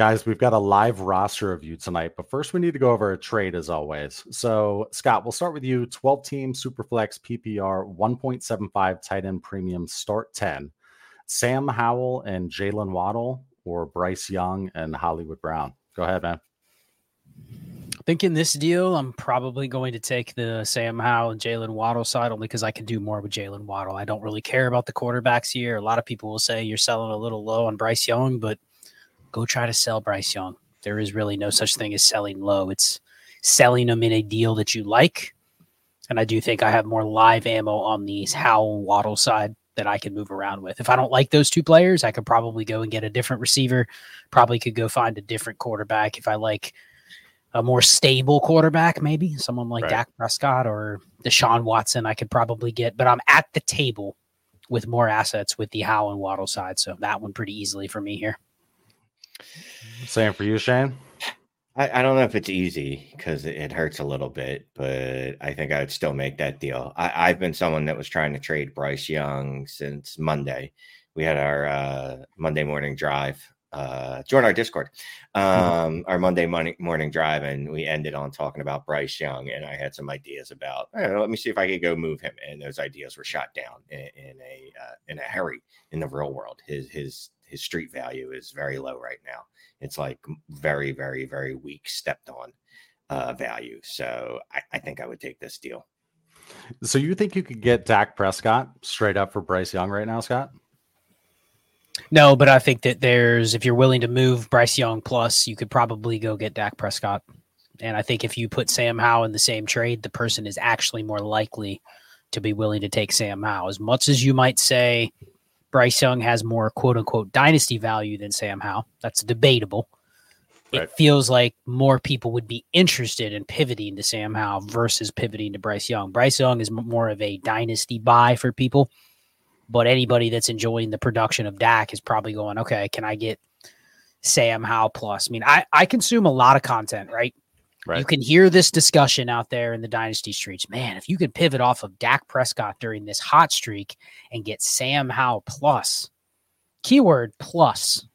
Guys, we've got a live roster review tonight, but first we need to go over a trade as always. So, Scott, we'll start with you 12 team Superflex PPR 1.75 tight end premium start 10. Sam Howell and Jalen Waddle or Bryce Young and Hollywood Brown. Go ahead, man. I think in this deal, I'm probably going to take the Sam Howell and Jalen Waddle side only because I can do more with Jalen Waddle. I don't really care about the quarterbacks here. A lot of people will say you're selling a little low on Bryce Young, but go try to sell Bryce Young. There is really no such thing as selling low. It's selling them in a deal that you like. And I do think I have more live ammo on these Howell Waddle side that I can move around with. If I don't like those two players, I could probably go and get a different receiver. Probably could go find a different quarterback if I like a more stable quarterback, maybe someone like right. Dak Prescott or Deshaun Watson. I could probably get, but I'm at the table with more assets with the Howell and Waddle side. So that one pretty easily for me here. Same for you, Shane. I, I don't know if it's easy because it, it, hurts a little bit, but I think I would still make that deal. I, have been someone that was trying to trade Bryce Young since Monday. We had our uh, Monday morning drive. Uh, join our Discord, mm-hmm. um, mm-hmm. our Monday morning morning drive, and we ended on talking about Bryce Young. And I had some ideas about. Know, let me see if I could go move him, and those ideas were shot down in, in a uh, in a hurry in the real world. His his his street value is very low right now. It's like very, very, very weak stepped on uh, value. So I, I think I would take this deal. So you think you could get Dak Prescott straight up for Bryce Young right now, Scott? No, but I think that there's if you're willing to move Bryce Young plus, you could probably go get Dak Prescott. And I think if you put Sam Howell in the same trade, the person is actually more likely to be willing to take Sam Howell. As much as you might say Bryce Young has more quote unquote dynasty value than Sam Howell. That's debatable. Right. It feels like more people would be interested in pivoting to Sam Howell versus pivoting to Bryce Young. Bryce Young is more of a dynasty buy for people, but anybody that's enjoying the production of Dak is probably going, okay, can I get Sam Howell plus? I mean, I, I consume a lot of content, right? Right. You can hear this discussion out there in the dynasty streets. Man, if you could pivot off of Dak Prescott during this hot streak and get Sam Howell plus, keyword plus,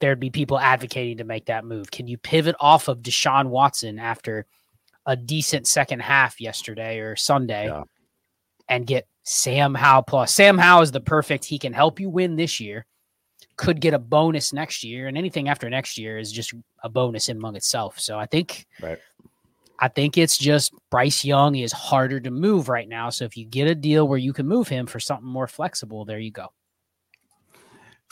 there'd be people advocating to make that move. Can you pivot off of Deshaun Watson after a decent second half yesterday or Sunday yeah. and get Sam Howell plus? Sam Howell is the perfect. He can help you win this year could get a bonus next year, and anything after next year is just a bonus in among itself. So I think, right. I think it's just Bryce Young is harder to move right now. So if you get a deal where you can move him for something more flexible, there you go.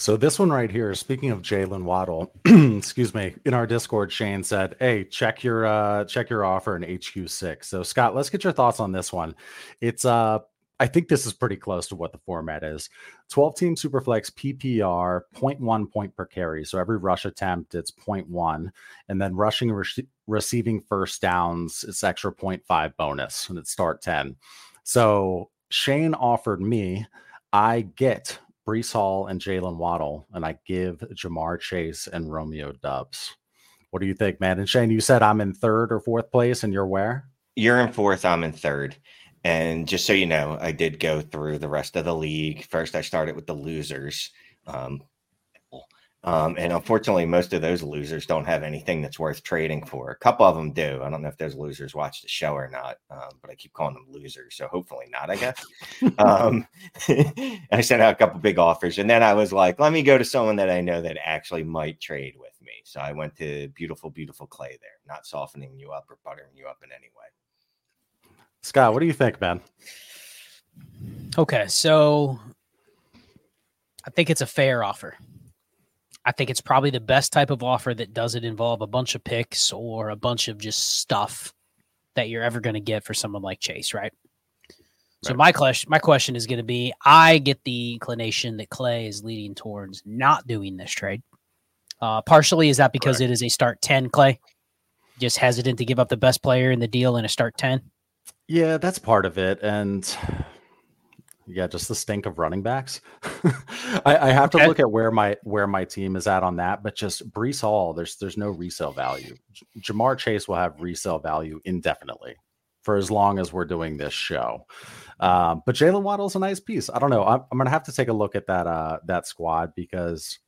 So this one right here, speaking of Jalen Waddle, excuse me, in our Discord, Shane said, "Hey, check your uh check your offer in HQ six. So Scott, let's get your thoughts on this one. It's uh I think this is pretty close to what the format is. 12 team superflex PPR 0.1 point per carry. So every rush attempt, it's 0.1. And then rushing re- receiving first downs, it's extra 0.5 bonus and it's start 10. So Shane offered me, I get Breece Hall and Jalen Waddle, and I give Ja'Marr Chase and Romeo Doubs. What do you think, man? And Shane, you said I'm in third or fourth place, and you're where? You're in fourth. I'm in third. And just so you know, I did go through the rest of the league. First, I started with the losers. Um, Um, and unfortunately, most of those losers don't have anything that's worth trading for. A couple of them do. I don't know if those losers watch the show or not, um, but I keep calling them losers. So hopefully not, I guess. um, I sent out a couple big offers. And then I was like, let me go to someone that I know that actually might trade with me. So I went to beautiful, beautiful clay there, not softening you up or buttering you up in any way. Scott, what do you think, man? Okay. So I think it's a fair offer. I think it's probably the best type of offer that doesn't involve a bunch of picks or a bunch of just stuff that you're ever going to get for someone like Chase, right? So my question, my question is going to be: I get the inclination that Clay is leading towards not doing this trade. Uh, partially, is that because Correct. it is a start ten, Clay? Just hesitant to give up the best player in the deal in a start ten. Yeah, that's part of it, and yeah, just the stink of running backs. I, I, have okay. to look at where my where my team is at on that, but just Breece Hall, there's there's no resale value. J- Ja'Marr Chase will have resale value indefinitely for as long as we're doing this show. Um, but Jaylen Waddle's a nice piece. I don't know. I'm, I'm gonna have to take a look at that uh that squad because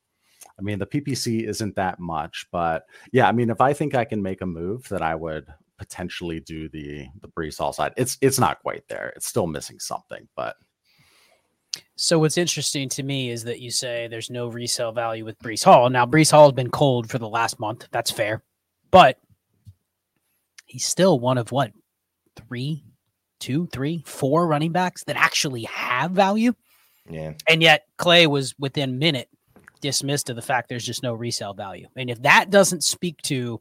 I mean the PPC isn't that much, but yeah, I mean if I think I can make a move, that I would potentially do the the Breece Hall side. It's it's not quite there. It's still missing something, but so what's interesting to me is that you say there's no resale value with Breece Hall. Now Breece Hall has been cold for the last month. That's fair, but he's still one of what three, two, three, four running backs that actually have value. Yeah, and yet Clay was within minute dismissed of the fact there's just no resale value. And if that doesn't speak to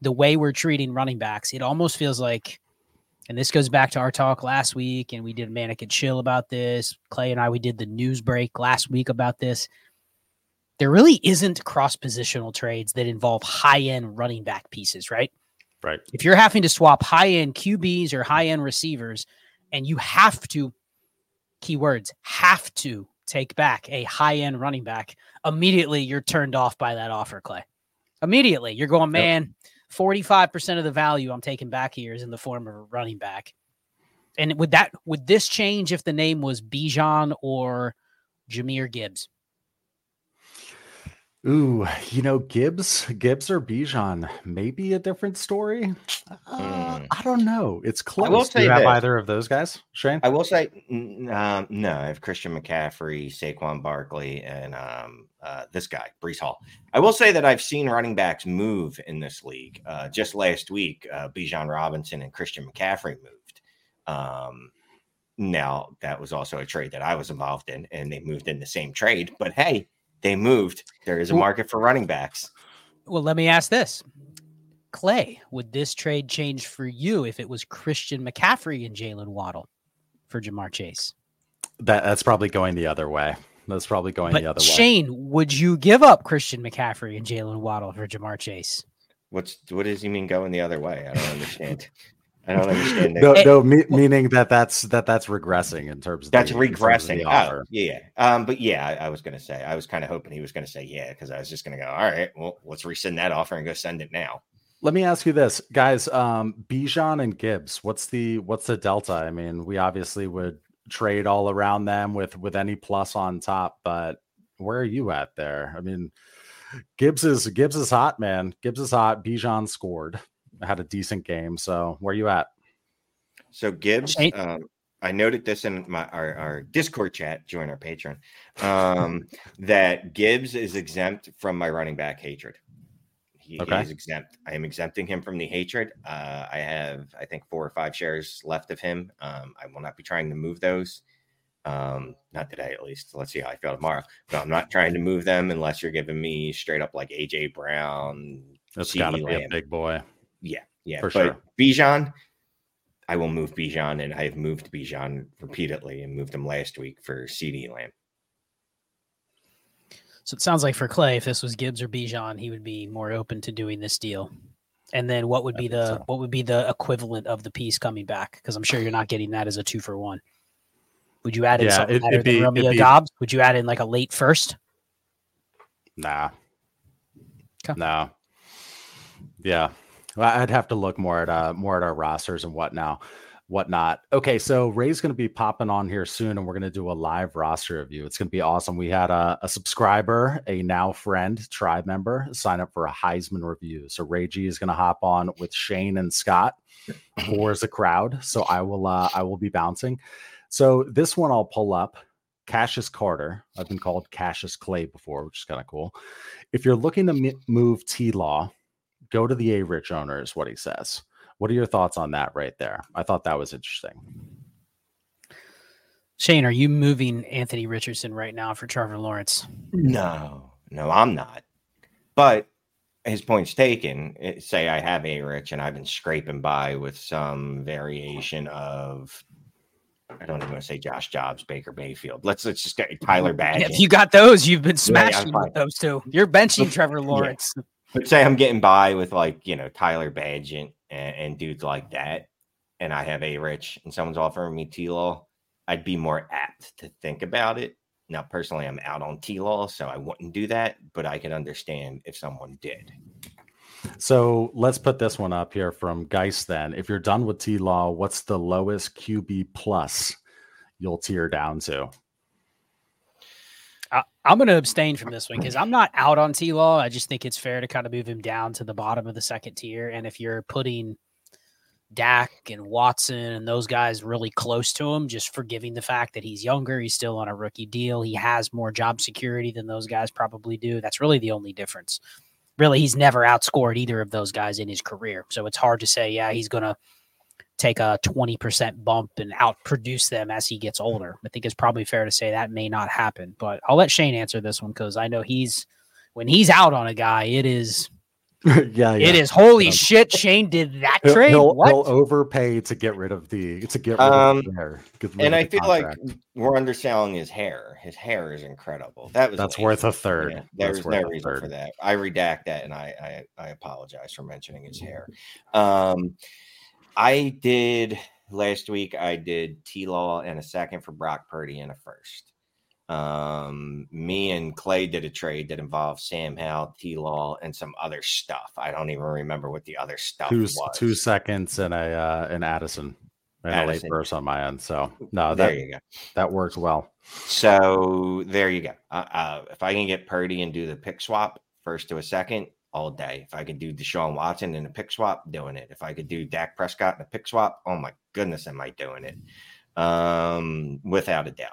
the way we're treating running backs, it almost feels like and this goes back to our talk last week, and we did Manic and Chill about this. Clay and I, we did the news break last week about this. There really isn't cross positional trades that involve high end running back pieces, right? Right. If you're having to swap high end QBs or high end receivers, and you have to, keywords, have to take back a high end running back, immediately you're turned off by that offer, Clay. Immediately you're going, man. Yep 45% of the value I'm taking back here is in the form of a running back. And would that would this change if the name was Bijan or Jahmyr Gibbs? Ooh, you know, Gibbs, Gibbs or Bijan, maybe a different story. Uh, mm. I don't know. It's close. I will say Do you have this. either of those guys, Shane? I will say um, no. I have Christian McCaffrey, Saquon Barkley, and um, uh, this guy, Breece Hall. I will say that I've seen running backs move in this league. Uh, just last week, uh, Bijan Robinson and Christian McCaffrey moved. Um, now that was also a trade that I was involved in, and they moved in the same trade. But hey they moved. There is a market for running backs. Well, let me ask this. Clay, would this trade change for you if it was Christian McCaffrey and Jalen Waddle for Ja'Marr Chase? That that's probably going the other way. That's probably going but the other Shane, way. Shane, would you give up Christian McCaffrey and Jalen Waddle for Ja'Marr Chase? What's what does he mean going the other way? I don't understand. I don't understand. no, no me, meaning that that's that that's regressing in terms of that's the, regressing. Oh, yeah, um, but yeah, I, I was going to say I was kind of hoping he was going to say yeah because I was just going to go. All right, well, let's rescind that offer and go send it now. Let me ask you this, guys. Um, Bijan and Gibbs. What's the what's the delta? I mean, we obviously would trade all around them with with any plus on top, but where are you at there? I mean, Gibbs is Gibbs is hot, man. Gibbs is hot. Bijan scored had a decent game. So where are you at? So Gibbs, um, I noted this in my our, our Discord chat. Join our Patreon. Um, that Gibbs is exempt from my running back hatred. He, okay. he is exempt. I am exempting him from the hatred. Uh, I have, I think, four or five shares left of him. Um, I will not be trying to move those. Um, not today, at least. Let's see how I feel tomorrow. But I'm not trying to move them unless you're giving me straight up like AJ Brown. That's got to be a big boy. Yeah, yeah, for but sure. Bijan, I will move Bijan, and I have moved Bijan repeatedly and moved him last week for CeeDee Lamb. So it sounds like for Clay, if this was Gibbs or Bijan, he would be more open to doing this deal. And then what would be the so. what would be the equivalent of the piece coming back? Because I'm sure you're not getting that as a two for one. Would you add in yeah, something it, better be, Romeo be, Doubs? Would you add in like a late first? Nah. Okay. Nah. Yeah. I'd have to look more at uh, more at our rosters and what now. whatnot. Okay, so Ray's going to be popping on here soon, and we're going to do a live roster review. It's going to be awesome. We had a, a, subscriber, a now friend, tribe member, sign up for a Heisman review. So Ray G is going to hop on with Shane and Scott for as a crowd. So I will, uh, I will be bouncing. So this one I'll pull up. Cassius Carter. I've been called Cassius Clay before, which is kind of cool. If you're looking to m- move T Law, go to the A Rich owner, is what he says. What are your thoughts on that right there? I thought that was interesting. Shane, are you moving Anthony Richardson right now for Trevor Lawrence? No, no, I'm not. But his point's taken. Say I have a rich and I've been scraping by with some variation of I don't even want to say Josh Dobbs, Baker Mayfield. Let's let's just get Tyler Bad. If you got those, you've been smashing yeah, with those two. You're benching Trevor Lawrence. Yeah. But say I'm getting by with like you know Tyler Bagent and, and dudes like that, and I have a rich and someone's offering me T Law, I'd be more apt to think about it. Now, personally, I'm out on T Law, so I wouldn't do that, but I can understand if someone did. So let's put this one up here from Geist then. If you're done with T Law, what's the lowest QB plus you'll tear down to? I, am going to abstain from this one because I'm not out on T Law. I just think it's fair to kind of move him down to the bottom of the second tier. And if you're putting Dak and Watson and those guys really close to him, just forgiving the fact that he's younger, he's still on a rookie deal, he has more job security than those guys probably do. That's really the only difference. Really, he's never outscored either of those guys in his career. So it's hard to say, yeah, he's going to take a 20% bump and outproduce them as he gets older. I think it's probably fair to say that may not happen, but I'll let Shane answer this one because I know he's when he's out on a guy, it is yeah, yeah, it is holy yeah. shit. Shane did that he'll, trade. He'll, he'll, overpay to get rid of the to get rid um, of the hair. And I feel contract. like we're underselling his hair. His hair is incredible. That was that's worth a third. Yeah, there's no reason third. for that. I redact that, and I, I I apologize for mentioning his hair. Um, I did last week. I did T Law and a second for Brock Purdy and a first. Um, me and Clay did a trade that involved Sam Howell, T Law, and some other stuff. I don't even remember what the other stuff two, was. Two seconds and a uh, an Addison and Addison. a late burst on my end. So no, there that, you go. That works well. So there you go. Uh, uh, if I can get Purdy and do the pick swap first to a second, all day. If I could do Deshaun Watson in a pick swap, doing it. If I could do Dak Prescott in a pick swap, oh my goodness, am I doing it? Um, without a doubt.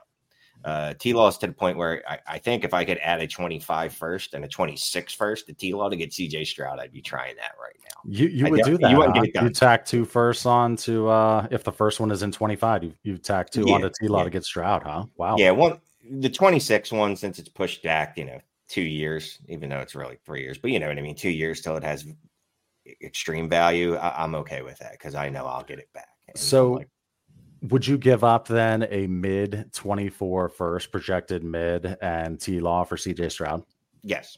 Uh, T Law is to the point where I, I, think if I could add a 25 first and a 26 first to T Law to get CJ Stroud, I'd be trying that right now. You you I would do that. You, huh? you tack two firsts on to uh, if the first one is in 25, you, you tack two yeah, onto T Law yeah. to get Stroud, huh? Wow. Yeah, one the 26 one since it's pushed Dak, you know, two years, even though it's really three years, but you know what I mean? Two years till it has extreme value. I, am okay with that because I know I'll get it back. And so, like, would you give up then a mid 24 first projected mid and T Law for CJ Stroud? Yes.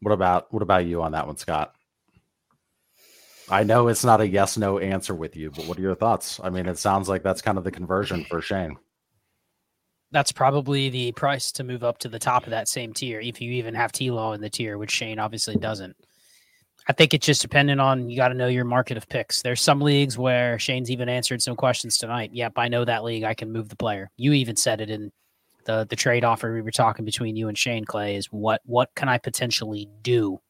What about what about you on that one, Scott? I know it's not a yes no answer with you, but what are your thoughts? I mean, it sounds like that's kind of the conversion for Shane that's probably the price to move up to the top of that same tier if you even have T Law in the tier, which Shane obviously doesn't. I think it's just dependent on you got to know your market of picks. There's some leagues where Shane's even answered some questions tonight. Yep, I know that league. I can move the player. You even said it in the the trade offer we were talking between you and Shane Clay is what what can I potentially do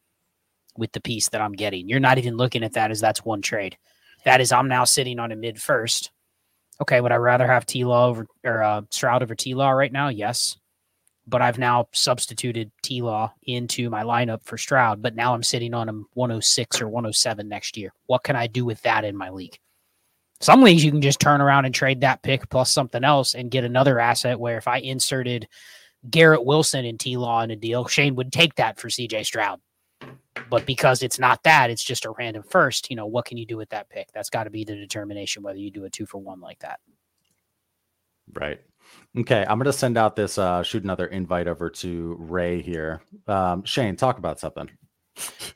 with the piece that I'm getting? You're not even looking at that as that's one trade. That is I'm now sitting on a mid first okay, would I rather have T Law or uh, Stroud over T Law right now? Yes. But I've now substituted T Law into my lineup for Stroud, but now I'm sitting on him 106 or 107 next year. What can I do with that in my league? Some leagues you can just turn around and trade that pick plus something else and get another asset where if I inserted Garrett Wilson and T Law in a deal, Shane would take that for CJ Stroud. But because it's not that, it's just a random first. You know, what can you do with that pick? That's got to be the determination whether you do a two for one like that. Right. Okay, I'm gonna send out this uh shoot another invite over to Ray here. Um Shane, talk about something.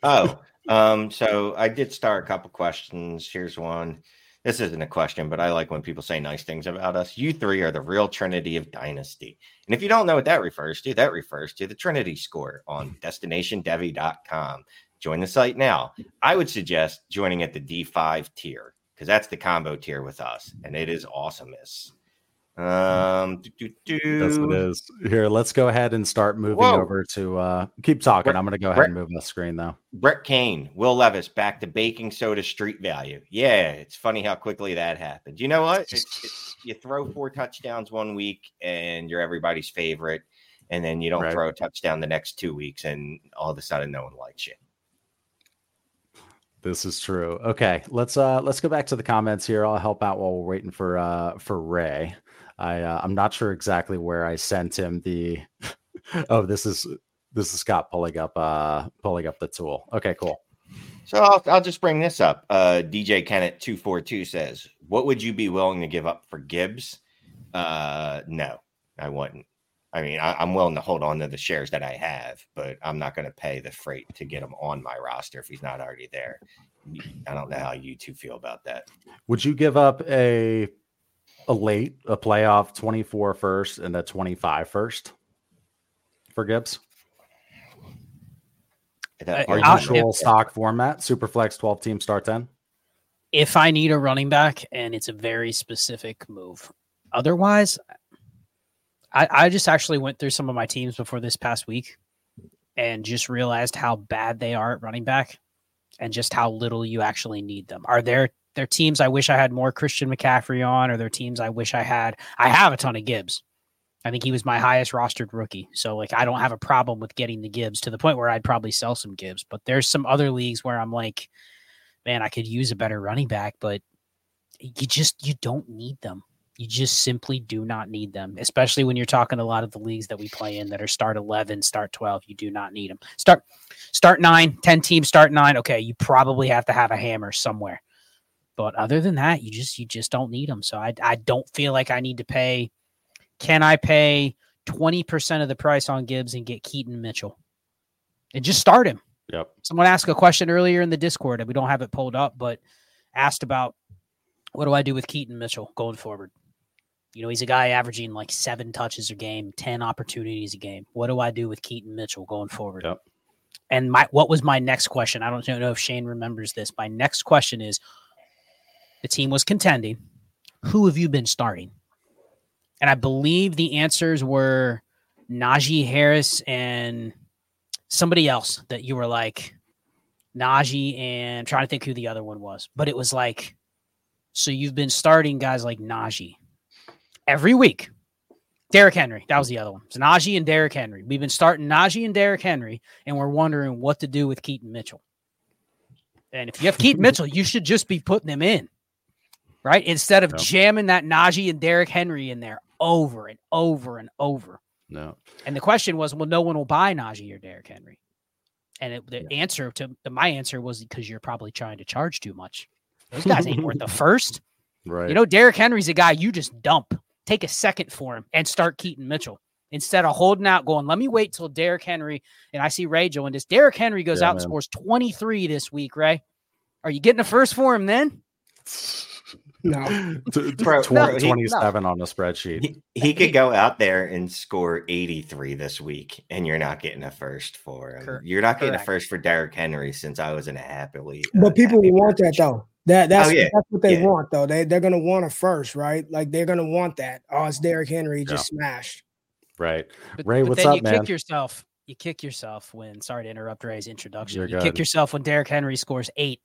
oh, um, so I did start a couple questions. Here's one. This isn't a question, but I like when people say nice things about us. You three are the real trinity of dynasty. And if you don't know what that refers to, that refers to the Trinity score on destinationdevy.com. Join the site now. I would suggest joining at the D5 tier. because that's the combo tier with us, and it is awesomeness. Um, do, do, do. That's what it is. Here, let's go ahead and start moving Whoa. over to uh keep talking. Brett, I'm gonna go ahead Brett, and move the screen though. Brett Kane, Will Levis back to baking soda street value. Yeah, it's funny how quickly that happened. You know what? It's, it's, you throw four touchdowns one week and you're everybody's favorite, and then you don't right. throw a touchdown the next two weeks, and all of a sudden no one likes you. This is true. Okay, let's uh let's go back to the comments here. I'll help out while we're waiting for uh for Ray. I uh, I'm not sure exactly where I sent him the. oh, this is this is Scott pulling up uh pulling up the tool. Okay, cool. So I'll, I'll just bring this up. Uh, DJ Kennett two four two says, "What would you be willing to give up for Gibbs?" Uh, no, I wouldn't. I mean, I, am willing to hold on to the shares that I have, but I'm not going to pay the freight to get him on my roster if he's not already there. I don't know how you two feel about that. Would you give up a a late, a playoff 24 first and a 25 first for Gibbs? Our uh, usual if, stock format, Superflex 12 team start 10. If I need a running back and it's a very specific move, otherwise, I, I just actually went through some of my teams before this past week and just realized how bad they are at running back and just how little you actually need them. Are there they're teams I wish I had more Christian McCaffrey on, or they're teams I wish I had. I have a ton of Gibbs. I think he was my highest rostered rookie. So like I don't have a problem with getting the Gibbs to the point where I'd probably sell some Gibbs. But there's some other leagues where I'm like, man, I could use a better running back, but you just you don't need them. You just simply do not need them, especially when you're talking a lot of the leagues that we play in that are start 11, start 12. You do not need them. Start start nine, 10 teams, start nine. Okay, you probably have to have a hammer somewhere. But other than that, you just you just don't need them. So I I don't feel like I need to pay. Can I pay twenty percent of the price on Gibbs and get Keaton Mitchell and just start him? Yep. Someone asked a question earlier in the Discord, and we don't have it pulled up, but asked about what do I do with Keaton Mitchell going forward? You know, he's a guy averaging like seven touches a game, 10 opportunities a game. What do I do with Keaton Mitchell going forward? Yep. And my what was my next question? I don't know if Shane remembers this. My next question is the team was contending. Who have you been starting? And I believe the answers were Najee Harris and somebody else that you were like Najee and I'm trying to think who the other one was, but it was like, so you've been starting guys like Najee every week. Derrick Henry, that was the other one. It's Najee and Derrick Henry. We've been starting Najee and Derrick Henry, and we're wondering what to do with Keaton Mitchell. And if you have Keaton Mitchell, you should just be putting him in right? Instead of no. jamming that Najee and Derrick Henry in there over and over and over. No. And the question was, well, no one will buy Najee or Derrick Henry. And it, the yeah. answer to, my answer was because you're probably trying to charge too much. Those guys ain't worth the first. Right. You know, Derrick Henry's a guy you just dump. Take a second for him and start Keaton Mitchell instead of holding out, going, let me wait till Derrick Henry. And I see Ray doing this. Derrick Henry goes yeah, out man. and scores 23 this week, Ray. Are you getting a first for him then? No. 27 no, on the spreadsheet. He, he, could go out there and score 83 this week, and you're not getting a first for him. You're not getting Correct. a first for Derrick Henry since I was in a happily. Uh, but people will want that though. That that's, oh, yeah. that's what they yeah. want though. They they're gonna want a first, right? Like they're gonna want that. Oh, it's Derrick Henry just yeah. smashed. Right. But, Ray, but what's then up, you man? kick yourself. You kick yourself when sorry to interrupt Ray's introduction. You're you good. kick yourself when Derrick Henry scores eight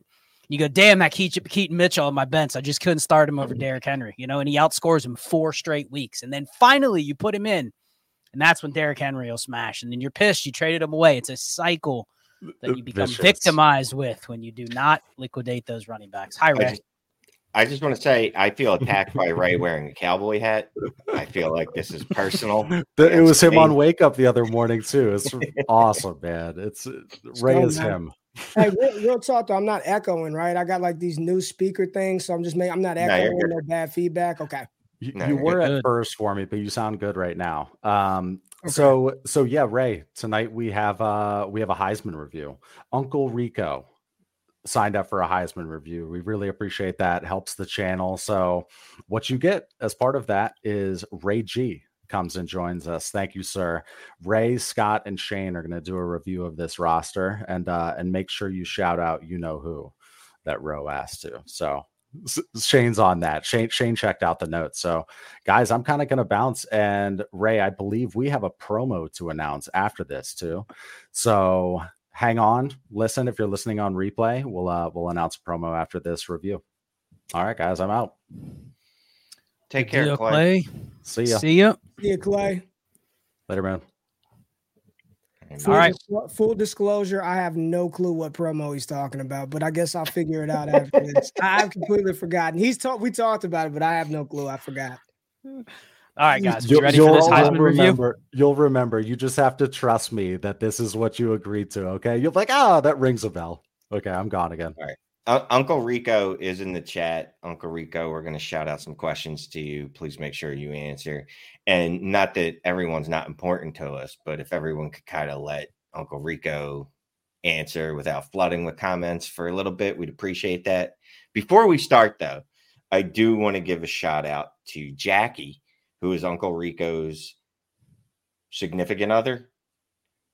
you go, damn, that Keaton Mitchell on my bench. I just couldn't start him over. Derrick Henry, you know, and he outscores him four straight weeks. And then finally you put him in, and that's when Derrick Henry will smash. And then you're pissed. You traded him away. It's a cycle that you become Vicious. victimized with when you do not liquidate those running backs. Hi, Ray. I just, I just want to say I feel attacked by Ray wearing a cowboy hat. I feel like this is personal. it was him on Wake Up the other morning too. It's awesome, man. It's Ray is him hey, real, real, talk though, I'm not echoing, right? I got like these new speaker things, so I'm just making. I'm not echoing. No, no bad feedback. Okay. You, no, you were good. at first for me, but you sound good right now. Um, okay. so so yeah, Ray. Tonight we have uh we have a Heisman review. Uncle Rico signed up for a Heisman review. We really appreciate that. Helps the channel. So what you get as part of that is Ray G comes and joins us. Thank you, sir. Ray, Scott, and Shane are going to do a review of this roster and uh, and make sure you shout out you know who that row asked to. So Shane's on that. Shane Shane checked out the notes. So, guys, I'm kind of going to bounce. And Ray, I believe we have a promo to announce after this too. So hang on, listen. If you're listening on replay, we'll uh, we'll announce a promo after this review. All right, guys, I'm out. Take care, Clay. Clay. See ya. See ya. See ya, Clay. Later, man. Full All right. Dis- full disclosure, I have no clue what promo he's talking about, but I guess I'll figure it out after this. I've completely forgotten. He's talked. We talked about it, but I have no clue. I forgot. All right, guys, you ready for this Heisman remember, review? You'll remember. You just have to trust me that this is what you agreed to. Okay, you're like, oh, that rings a bell. Okay, I'm gone again. All right. Uh, Uncle Rico is in the chat. Uncle Rico, we're going to shout out some questions to you. Please make sure you answer. And not that everyone's not important to us, but if everyone could kind of let Uncle Rico answer without flooding with comments for a little bit, we'd appreciate that. Before we start, though, I do want to give a shout out to Jackie, who is Uncle Rico's significant other.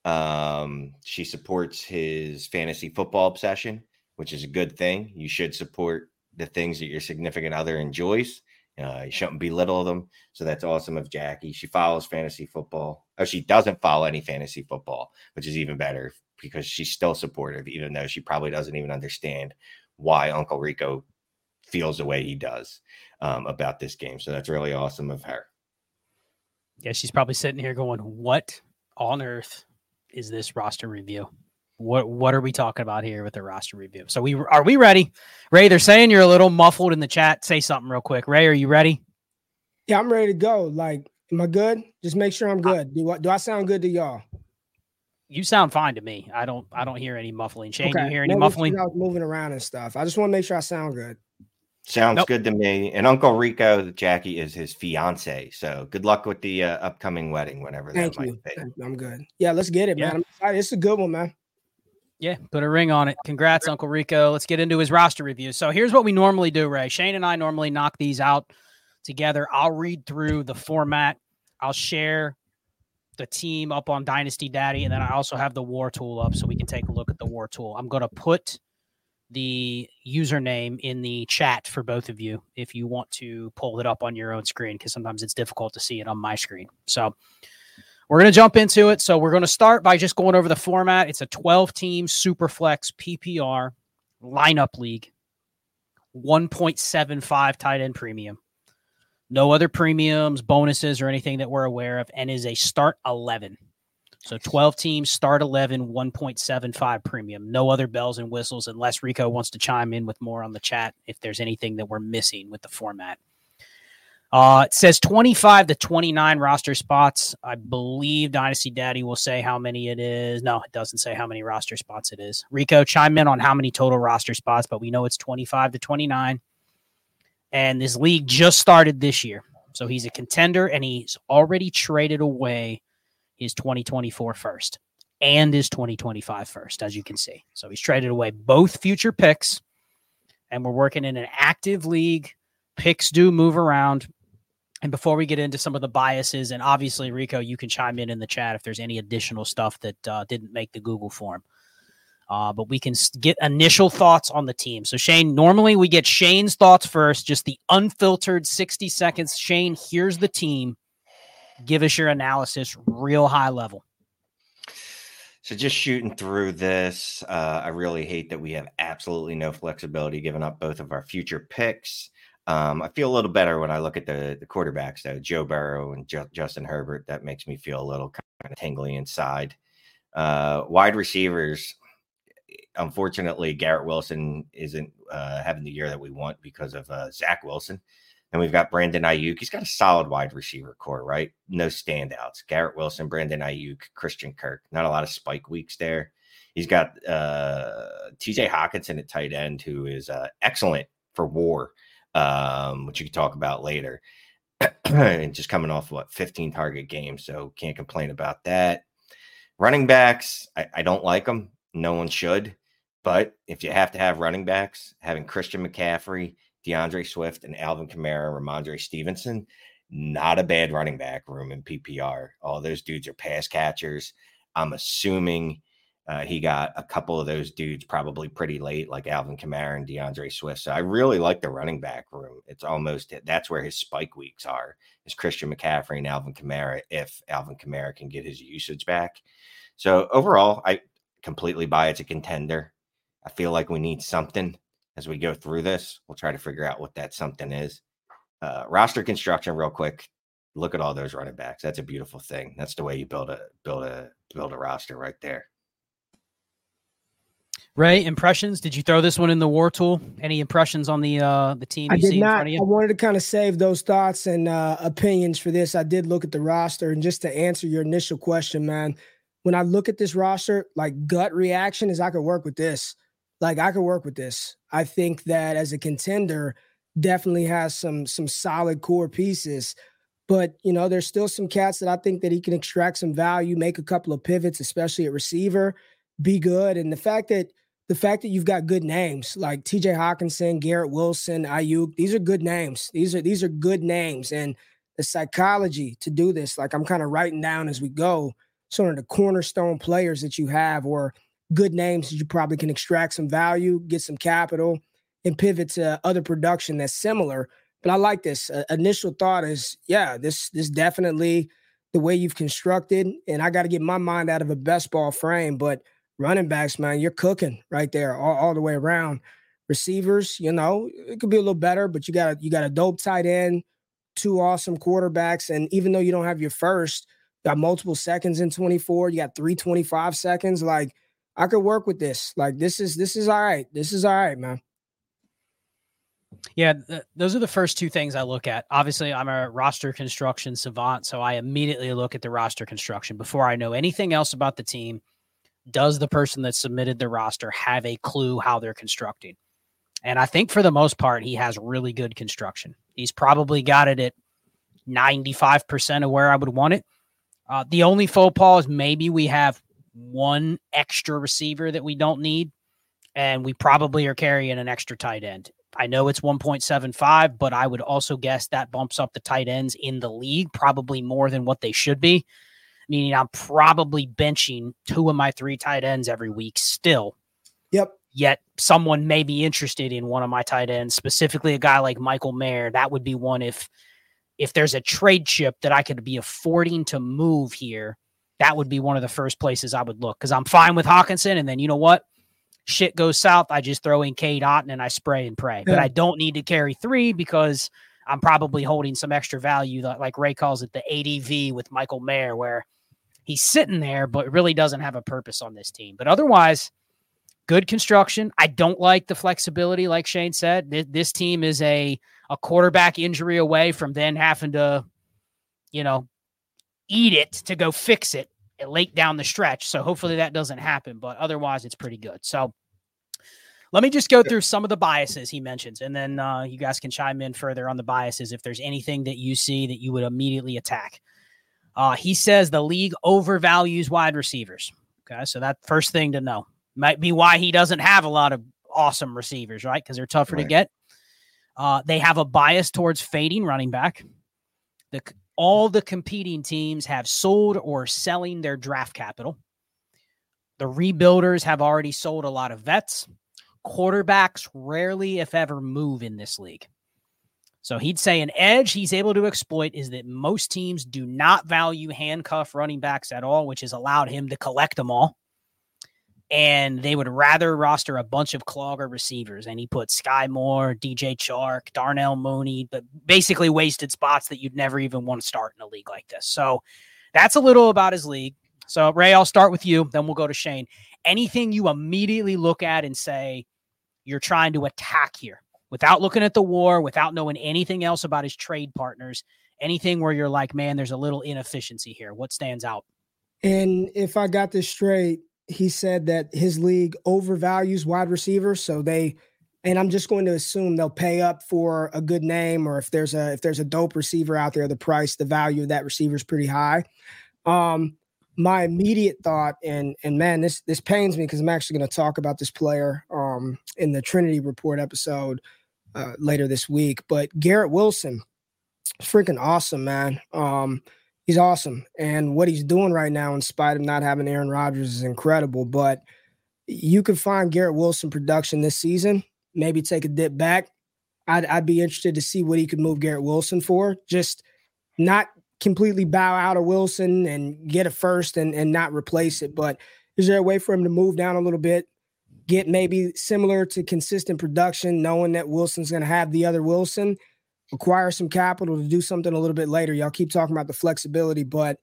Um, she supports his fantasy football obsession which is a good thing. You should support the things that your significant other enjoys. Uh, you shouldn't belittle them. So that's awesome of Jackie. She follows fantasy football. Oh, she doesn't follow any fantasy football, which is even better because she's still supportive, even though she probably doesn't even understand why Uncle Rico feels the way he does um, about this game. So that's really awesome of her. Yeah, she's probably sitting here going, What on earth is this roster review? What what are we talking about here with the roster review? So we are we ready? Ray, they're saying you're a little muffled in the chat. Say something real quick. Ray, are you ready? Yeah, I'm ready to go. Like, am I good? Just make sure I'm good. Do I, do I sound good to y'all? You sound fine to me. I don't I don't hear any muffling. Shane, okay. do you hear any muffling? I was moving around and stuff. I just want to make sure I sound good. Sounds nope. good to me. And Uncle Rico, Jackie, is his fiance. So good luck with the uh, upcoming wedding, whenever Thank that you. might be. I'm good. Yeah, let's get it, yeah. man. I'm excited. It's a good one, man. Yeah, put a ring on it. Congrats, Uncle Rico. Let's get into his roster review. So here's what we normally do, Ray. Shane and I normally knock these out together. I'll read through the format. I'll share the team up on Dynasty Daddy, and then I also have the War Tool up so we can take a look at the War Tool. I'm going to put the username in the chat for both of you if you want to pull it up on your own screen because sometimes it's difficult to see it on my screen. So we're going to jump into it. So we're going to start by just going over the format. It's a 12 team Superflex PPR lineup league, 1.75 tight end premium. No other premiums, bonuses, or anything that we're aware of, and is a start 11. So 12 teams, start 11, 1.75 premium. No other bells and whistles unless Rico wants to chime in with more on the chat if there's anything that we're missing with the format. Uh, it says 25 to 29 roster spots. I believe Dynasty Daddy will say how many it is. No, it doesn't say how many roster spots it is. Rico, chime in on how many total roster spots, but we know it's 25 to 29. And this league just started this year. So he's a contender and he's already traded away his 2024 first and his 2025 first, as you can see. So he's traded away both future picks. And we're working in an active league. Picks do move around. And before we get into some of the biases, and obviously, Rico, you can chime in in the chat if there's any additional stuff that uh, didn't make the Google form. Uh, but we can get initial thoughts on the team. So, Shane, normally we get Shane's thoughts first, just the unfiltered 60 seconds. Shane, here's the team. Give us your analysis, real high level. So, just shooting through this, uh, I really hate that we have absolutely no flexibility, giving up both of our future picks. Um, I feel a little better when I look at the the quarterbacks though, Joe Burrow and Ju- Justin Herbert. That makes me feel a little kind of tingly inside. Uh, wide receivers, unfortunately, Garrett Wilson isn't uh, having the year that we want because of uh, Zach Wilson. And we've got Brandon Aiyuk. He's got a solid wide receiver core, right? No standouts. Garrett Wilson, Brandon Aiyuk, Christian Kirk. Not a lot of spike weeks there. He's got uh, TJ Hockenson at tight end, who is uh, excellent for war um, which you can talk about later. and just coming off what 15 target games, so can't complain about that. Running backs, I, I don't like them. No one should. But if you have to have running backs, having Christian McCaffrey, DeAndre Swift, and Alvin Kamara, Rhamondre Stevenson, not a bad running back room in PPR. All those dudes are pass catchers. I'm assuming Uh, he got a couple of those dudes probably pretty late, like Alvin Kamara and DeAndre Swift. So I really like the running back room. It's almost that's where his spike weeks are is Christian McCaffrey and Alvin Kamara if Alvin Kamara can get his usage back. So overall, I completely buy it's a contender. I feel like we need something as we go through this. We'll try to figure out what that something is. Uh, roster construction, real quick. Look at all those running backs. That's a beautiful thing. That's the way you build a build a build a roster right there. Ray, impressions? Did you throw this one in the war tool? Any impressions on the uh the team? I did not. I wanted to kind of save those thoughts and uh, opinions for this. I did look at the roster, and just to answer your initial question, man, when I look at this roster, like gut reaction is I could work with this. Like I could work with this. I think that as a contender, definitely has some some solid core pieces. But you know, there's still some cats that I think that he can extract some value, make a couple of pivots, especially at receiver, be good. And the fact that the fact that you've got good names like TJ Hockenson, Garrett Wilson, Aiyuk, these are good names. These are these are good names. And the psychology to do this, like I'm kind of writing down as we go, sort of the cornerstone players that you have or good names that you probably can extract some value, get some capital, and pivot to other production that's similar. But I like this. Uh, initial thought is, yeah, this this definitely the way you've constructed, and I got to get my mind out of a best ball frame, but running backs, man, you're cooking right there all, all the way around. Receivers, you know, it could be a little better, but you got you got a dope tight end, two awesome quarterbacks, and even though you don't have your first, got multiple seconds in 24, you got 325 seconds. Like I could work with this. Like this is this is all right. This is all right, man. Yeah, th- those are the first two things I look at. Obviously, I'm a roster construction savant, so I immediately look at the roster construction before I know anything else about the team does the person that submitted the roster have a clue how they're constructing? And I think for the most part, he has really good construction. He's probably got it at 95% of where I would want it. Uh, the only faux pas is maybe we have one extra receiver that we don't need, and we probably are carrying an extra tight end. I know it's 1.75, but I would also guess that bumps up the tight ends in the league probably more than what they should be meaning I'm probably benching two of my three tight ends every week still. Yep. Yet someone may be interested in one of my tight ends, specifically a guy like Michael Mayer. That would be one if if there's a trade chip that I could be affording to move here, that would be one of the first places I would look because I'm fine with Hockenson. And then you know what? Shit goes south. I just throw in Cade Otton and I spray and pray. Yeah. But I don't need to carry three because I'm probably holding some extra value, like Ray calls it the ADV with Michael Mayer, where he's sitting there, but really doesn't have a purpose on this team. But otherwise, good construction. I don't like the flexibility, like Shane said. This, this team is a a quarterback injury away from then having to, you know, eat it to go fix it late down the stretch. So hopefully that doesn't happen. But otherwise, it's pretty good. So let me just go through some of the biases he mentions, and then uh, you guys can chime in further on the biases if there's anything that you see that you would immediately attack. Uh, he says the league overvalues wide receivers. Okay, so that first thing to know might be why he doesn't have a lot of awesome receivers, right? Because they're tougher right. to get. Uh, they have a bias towards fading running back. The all the competing teams have sold or selling their draft capital. The rebuilders have already sold a lot of vets. Quarterbacks rarely, if ever, move in this league. So he'd say an edge he's able to exploit is that most teams do not value handcuff running backs at all, which has allowed him to collect them all. And they would rather roster a bunch of clogger receivers. And he put Sky Moore, DJ Chark, Darnell Mooney, but basically wasted spots that you'd never even want to start in a league like this. So that's a little about his league. So, Ray, I'll start with you, then we'll go to Shane. Anything you immediately look at and say you're trying to attack here? without looking at the war, without knowing anything else about his trade partners, anything where you're like, man, there's a little inefficiency here. What stands out? And if I got this straight, he said that his league overvalues wide receivers. So they, and I'm just going to assume they'll pay up for a good name, or if there's a if there's a dope receiver out there, the price, the value of that receiver is pretty high. Um, my immediate thought, and and man, this this pains me because I'm actually going to talk about this player um in the Trinity Report episode uh, later this week. But Garrett Wilson, freaking awesome, man. Um, he's awesome. And what he's doing right now, in spite of not having Aaron Rodgers, is incredible. But you could find Garrett Wilson production this season, maybe take a dip back. I'd, I'd be interested to see what he could move Garrett Wilson for. Just not completely bow out of Wilson and get a first and, and not replace it. But is there a way for him to move down a little bit, get maybe similar to consistent production, knowing that Wilson's going to have the other Wilson, acquire some capital to do something a little bit later? Y'all keep talking about the flexibility, but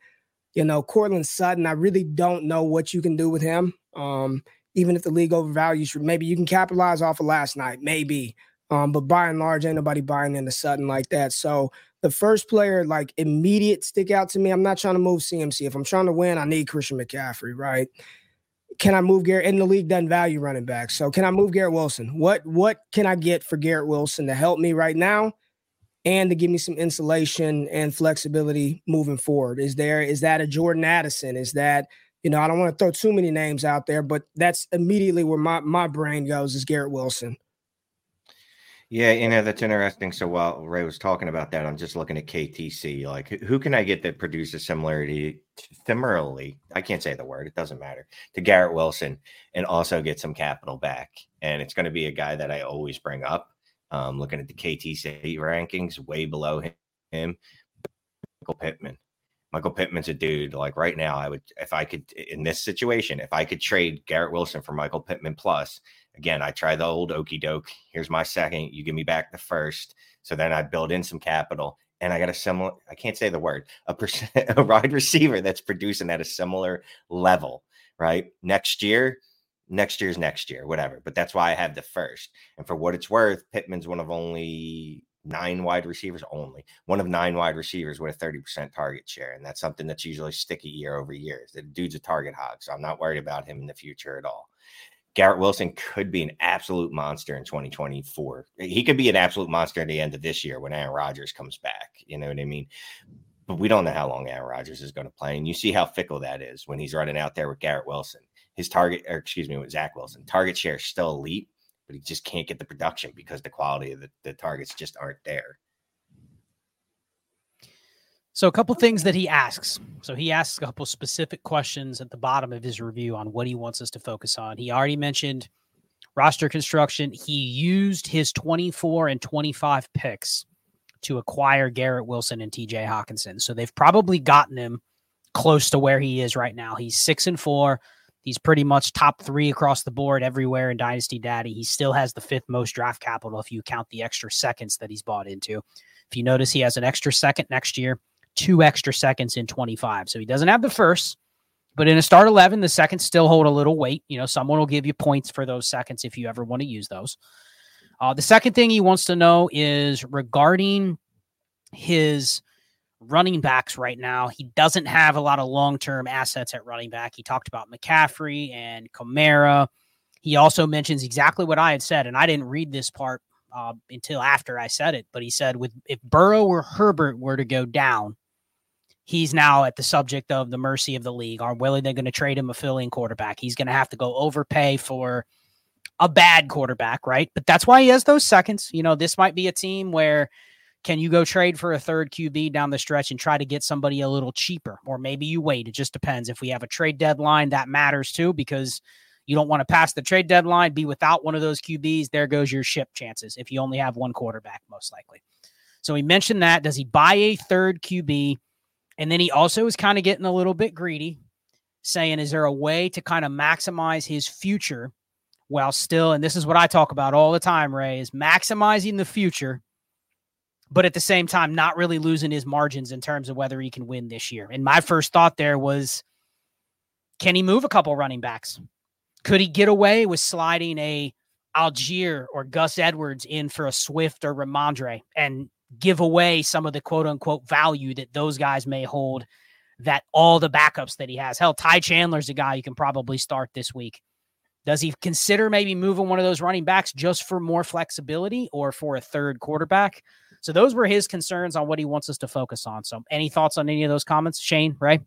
you know, Courtland Sutton, I really don't know what you can do with him. Um, even if the league overvalues, maybe you can capitalize off of last night, maybe. Um, but by and large, ain't nobody buying into Sutton like that. So the first player, like immediate stick out to me. I'm not trying to move CMC. If I'm trying to win, I need Christian McCaffrey, right? Can I move Garrett? And the league doesn't value running back. So can I move Garrett Wilson? What what can I get for Garrett Wilson to help me right now? And to give me some insulation and flexibility moving forward. Is there is that a Jordan Addison? Is that you know, I don't want to throw too many names out there, but that's immediately where my, my brain goes is Garrett Wilson. Yeah, you know, that's interesting. So while Ray was talking about that, I'm just looking at KTC. Like, who can I get that produces similarity, similarly, I can't say the word, it doesn't matter, to Garrett Wilson and also get some capital back? And it's going to be a guy that I always bring up. Um, looking at the KTC rankings, way below him, Michael Pittman. Michael Pittman's a dude. Like right now, I would if I could in this situation, if I could trade Garrett Wilson for Michael Pittman plus. Again, I try the old okey doke. Here's my second. You give me back the first. So then I build in some capital, and I got a similar. I can't say the word. A percent, a wide receiver that's producing at a similar level. Right next year, next year's next year, whatever. But that's why I have the first. And for what it's worth, Pittman's one of only nine wide receivers only, one of nine wide receivers with a 30% target share. And that's something that's usually sticky year over year. The dude's a target hog. So I'm not worried about him in the future at all. Garrett Wilson could be an absolute monster in 2024. He could be an absolute monster at the end of this year when Aaron Rodgers comes back. You know what I mean? But we don't know how long Aaron Rodgers is going to play. And you see how fickle that is when he's running out there with Garrett Wilson. His target, or excuse me, with Zach Wilson, target share is still elite but he just can't get the production because the quality of the, the targets just aren't there. So a couple things that he asks. So he asks a couple specific questions at the bottom of his review on what he wants us to focus on. He already mentioned roster construction. He used his 24 and 25 picks to acquire Garrett Wilson and TJ Hockenson. So they've probably gotten him close to where he is right now. He's 6 and 4. He's pretty much top three across the board everywhere in Dynasty Daddy. He still has the fifth most draft capital if you count the extra seconds that he's bought into. If you notice, he has an extra second next year, two extra seconds in 25. So he doesn't have the first, but in a start 11, the seconds still hold a little weight. You know, someone will give you points for those seconds if you ever want to use those. Uh, the second thing he wants to know is regarding his running backs right now. He doesn't have a lot of long term assets at running back. He talked about McCaffrey and Kamara. He also mentions exactly what I had said, and I didn't read this part uh, until after I said it. But he said, with if Burrow or Herbert were to go down, he's now at the subject of the mercy of the league. Are willing they're going to trade him a filling quarterback? He's going to have to go overpay for a bad quarterback, right? But that's why he has those seconds. You know, this might be a team where can you go trade for a third QB down the stretch and try to get somebody a little cheaper? Or maybe you wait. It just depends. If we have a trade deadline, that matters too, because you don't want to pass the trade deadline, be without one of those QBs. There goes your ship chances if you only have one quarterback, most likely. So he mentioned that. Does he buy a third QB? And then he also is kind of getting a little bit greedy, saying, is there a way to kind of maximize his future while still, and this is what I talk about all the time, Ray, is maximizing the future but at the same time, not really losing his margins in terms of whether he can win this year. And my first thought there was can he move a couple running backs? Could he get away with sliding a Allgeier or Gus Edwards in for a Swift or Rhamondre and give away some of the quote unquote value that those guys may hold that all the backups that he has. Hell, Ty Chandler's a guy you can probably start this week. Does he consider maybe moving one of those running backs just for more flexibility or for a third quarterback? So those were his concerns on what he wants us to focus on. So any thoughts on any of those comments, Shane, Right.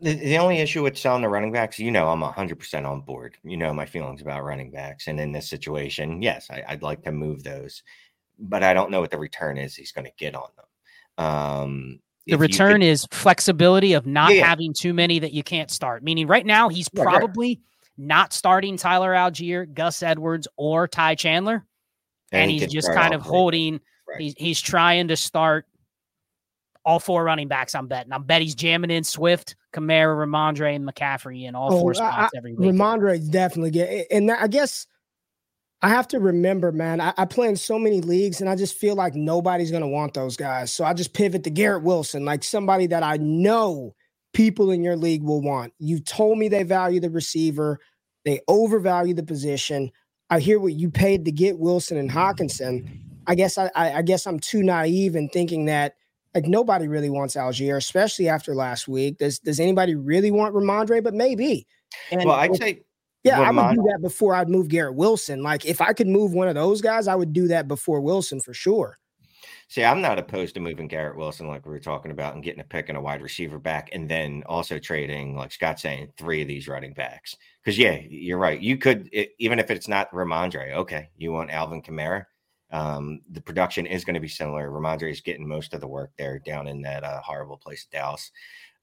The, the only issue with selling the running backs, you know, I'm 100% on board. You know, my feelings about running backs. And in this situation, yes, I, would like to move those, but I don't know what the return is he's going to get on them. Um, The return could, is flexibility of not yeah, having too many that you can't start. Meaning, right now he's probably right. not starting Tyler Allgeier, Gus Edwards, or Ty Chandler, and, and he he's just kind of holding. Right. He's he's trying to start all four running backs. I'm betting. I'm bet he's jamming in Swift, Kamara, Rhamondre, and McCaffrey in all oh, four spots I, every week. Rhamondre definitely get, and I guess I have to remember, man. I, I, play in so many leagues, and I just feel like nobody's gonna want those guys. So I just pivot to Garrett Wilson, like somebody that I know people in your league will want. You told me they value the receiver, they overvalue the position. I hear what you paid to get Wilson and Hockenson. I guess I, I, I guess I'm too naive in thinking that like nobody really wants Allgeier, especially after last week. Does does anybody really want Rhamondre? But maybe. And well, I'd say yeah, I would do that before I'd move Garrett Wilson. Like if I could move one of those guys, I would do that before Wilson for sure. See, I'm not opposed to moving Garrett Wilson like we were talking about and getting a pick and a wide receiver back, and then also trading, like Scott saying, three of these running backs. Because yeah, you're right. You could it, even if it's not Rhamondre. Okay, you want Alvin Kamara. Um, the production is going to be similar. Rhamondre is getting most of the work there down in that uh, horrible place, Dallas.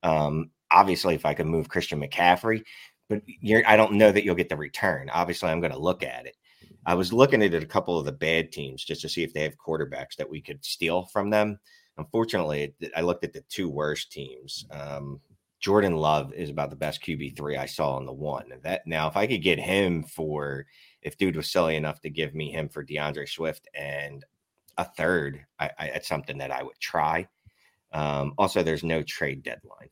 Um, obviously, if I could move Christian McCaffrey, but you're I don't know that you'll get the return. Obviously, I'm going to look at it. I was looking at a couple of the bad teams just to see if they have quarterbacks that we could steal from them. Unfortunately, I looked at the two worst teams. Um, Jordan Love is about the best QB three I saw on the one. That now, if I could get him for, if dude was silly enough to give me him for D'Andre Swift and a third, I, I, it's something that I would try. Um, also, there's no trade deadline.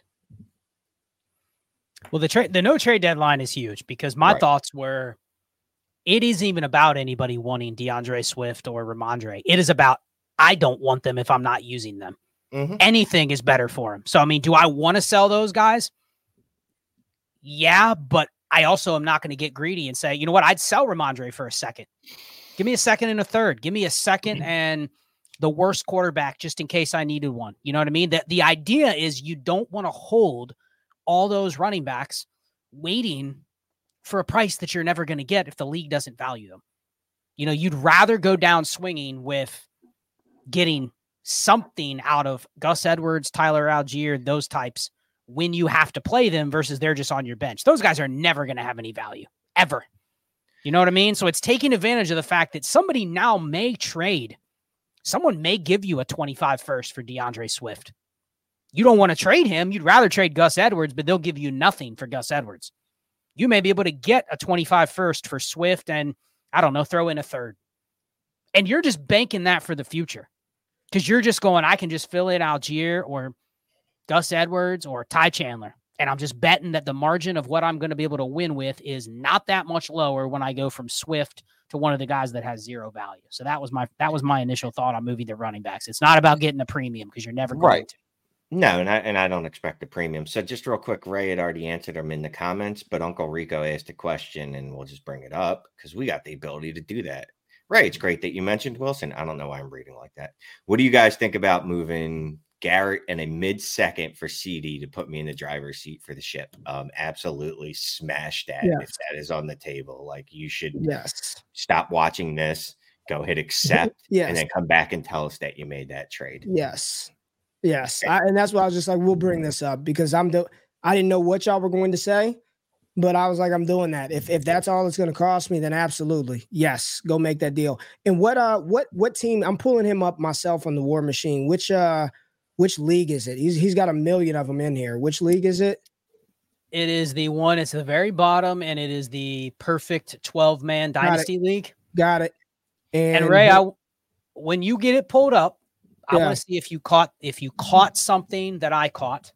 Well, the trade, the no trade deadline is huge because my right. thoughts were, it isn't even about anybody wanting D'Andre Swift or Rhamondre. It is about I don't want them if I'm not using them. Mm-hmm. Anything is better for him. So, I mean, do I want to sell those guys? Yeah, but I also am not going to get greedy and say, you know what, I'd sell Rhamondre for a second. Give me a second and a third. Give me a 2nd mm-hmm. and the worst quarterback just in case I needed one. You know what I mean? That the idea is you don't want to hold – all those running backs waiting for a price that you're never going to get if the league doesn't value them. You know, you'd rather go down swinging with getting something out of Gus Edwards, Tyler Allgeier, those types when you have to play them versus they're just on your bench. Those guys are never going to have any value ever. You know what I mean? So it's taking advantage of the fact that somebody now may trade. Someone may give you a 25 first for D'Andre Swift you don't want to trade him. You'd rather trade Gus Edwards, but they'll give you nothing for Gus Edwards. You may be able to get a 25 first for Swift and I don't know, throw in a third. And you're just banking that for the future because you're just going, I can just fill in Allgeier or Gus Edwards or Ty Chandler. And I'm just betting that the margin of what I'm going to be able to win with is not that much lower when I go from Swift to one of the guys that has zero value. So that was my that was my initial thought on moving the running backs. It's not about getting a premium because you're never going to. right. to. No, and I and I don't expect a premium. So just real quick, Ray had already answered them in the comments, but Uncle Rico asked a question, and we'll just bring it up because we got the ability to do that. Ray, it's great that you mentioned Wilson. I don't know why I'm reading like that. What do you guys think about moving Garrett and a mid second for CeeDee to put me in the driver's seat for the ship? Um, absolutely smash that yes. if that is on the table. Like you should yes stop watching this, go hit accept, yes. and then come back and tell us that you made that trade. Yes. Yes, I, and that's why I was just like, we'll bring this up because I'm the. I didn't know what y'all were going to say, but I was like, I'm doing that. If if that's all it's going to cost me, then absolutely, yes, go make that deal. And what uh what what team? I'm pulling him up myself on the War Machine. Which uh which league is it? He's he's got a million of them in here. Which league is it? It is the one. It's the very bottom, and it is the perfect 12 man dynasty league. Got it. And, and Ray, I, when you get it pulled up, I want to see if you caught if you caught something that I caught.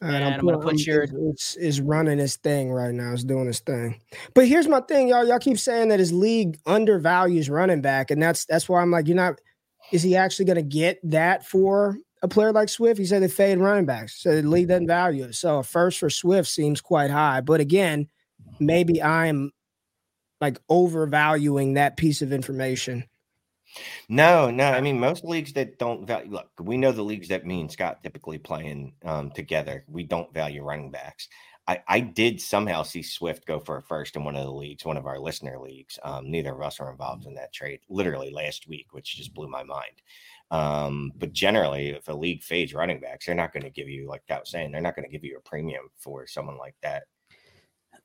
and I'm, I'm gonna put your it's is running his thing right now. It's doing his thing. But here's my thing, y'all. Y'all keep saying that his league undervalues running back, and that's that's why I'm like, you're not. Is he actually gonna get that for a player like Swift? He said they fade running backs, so the league doesn't value it. So a first for Swift seems quite high. But again, maybe I'm like overvaluing that piece of information. No, no. I mean, most leagues that don't value look, we know the leagues that me and Scott typically playing um, together. We don't value running backs. I, I did somehow see Swift go for a first in one of the leagues, one of our listener leagues. Um, neither of us are involved in that trade literally last week, which just blew my mind. Um, but generally, if a league fades running backs, they're not going to give you, like I was saying, they're not going to give you a premium for someone like that.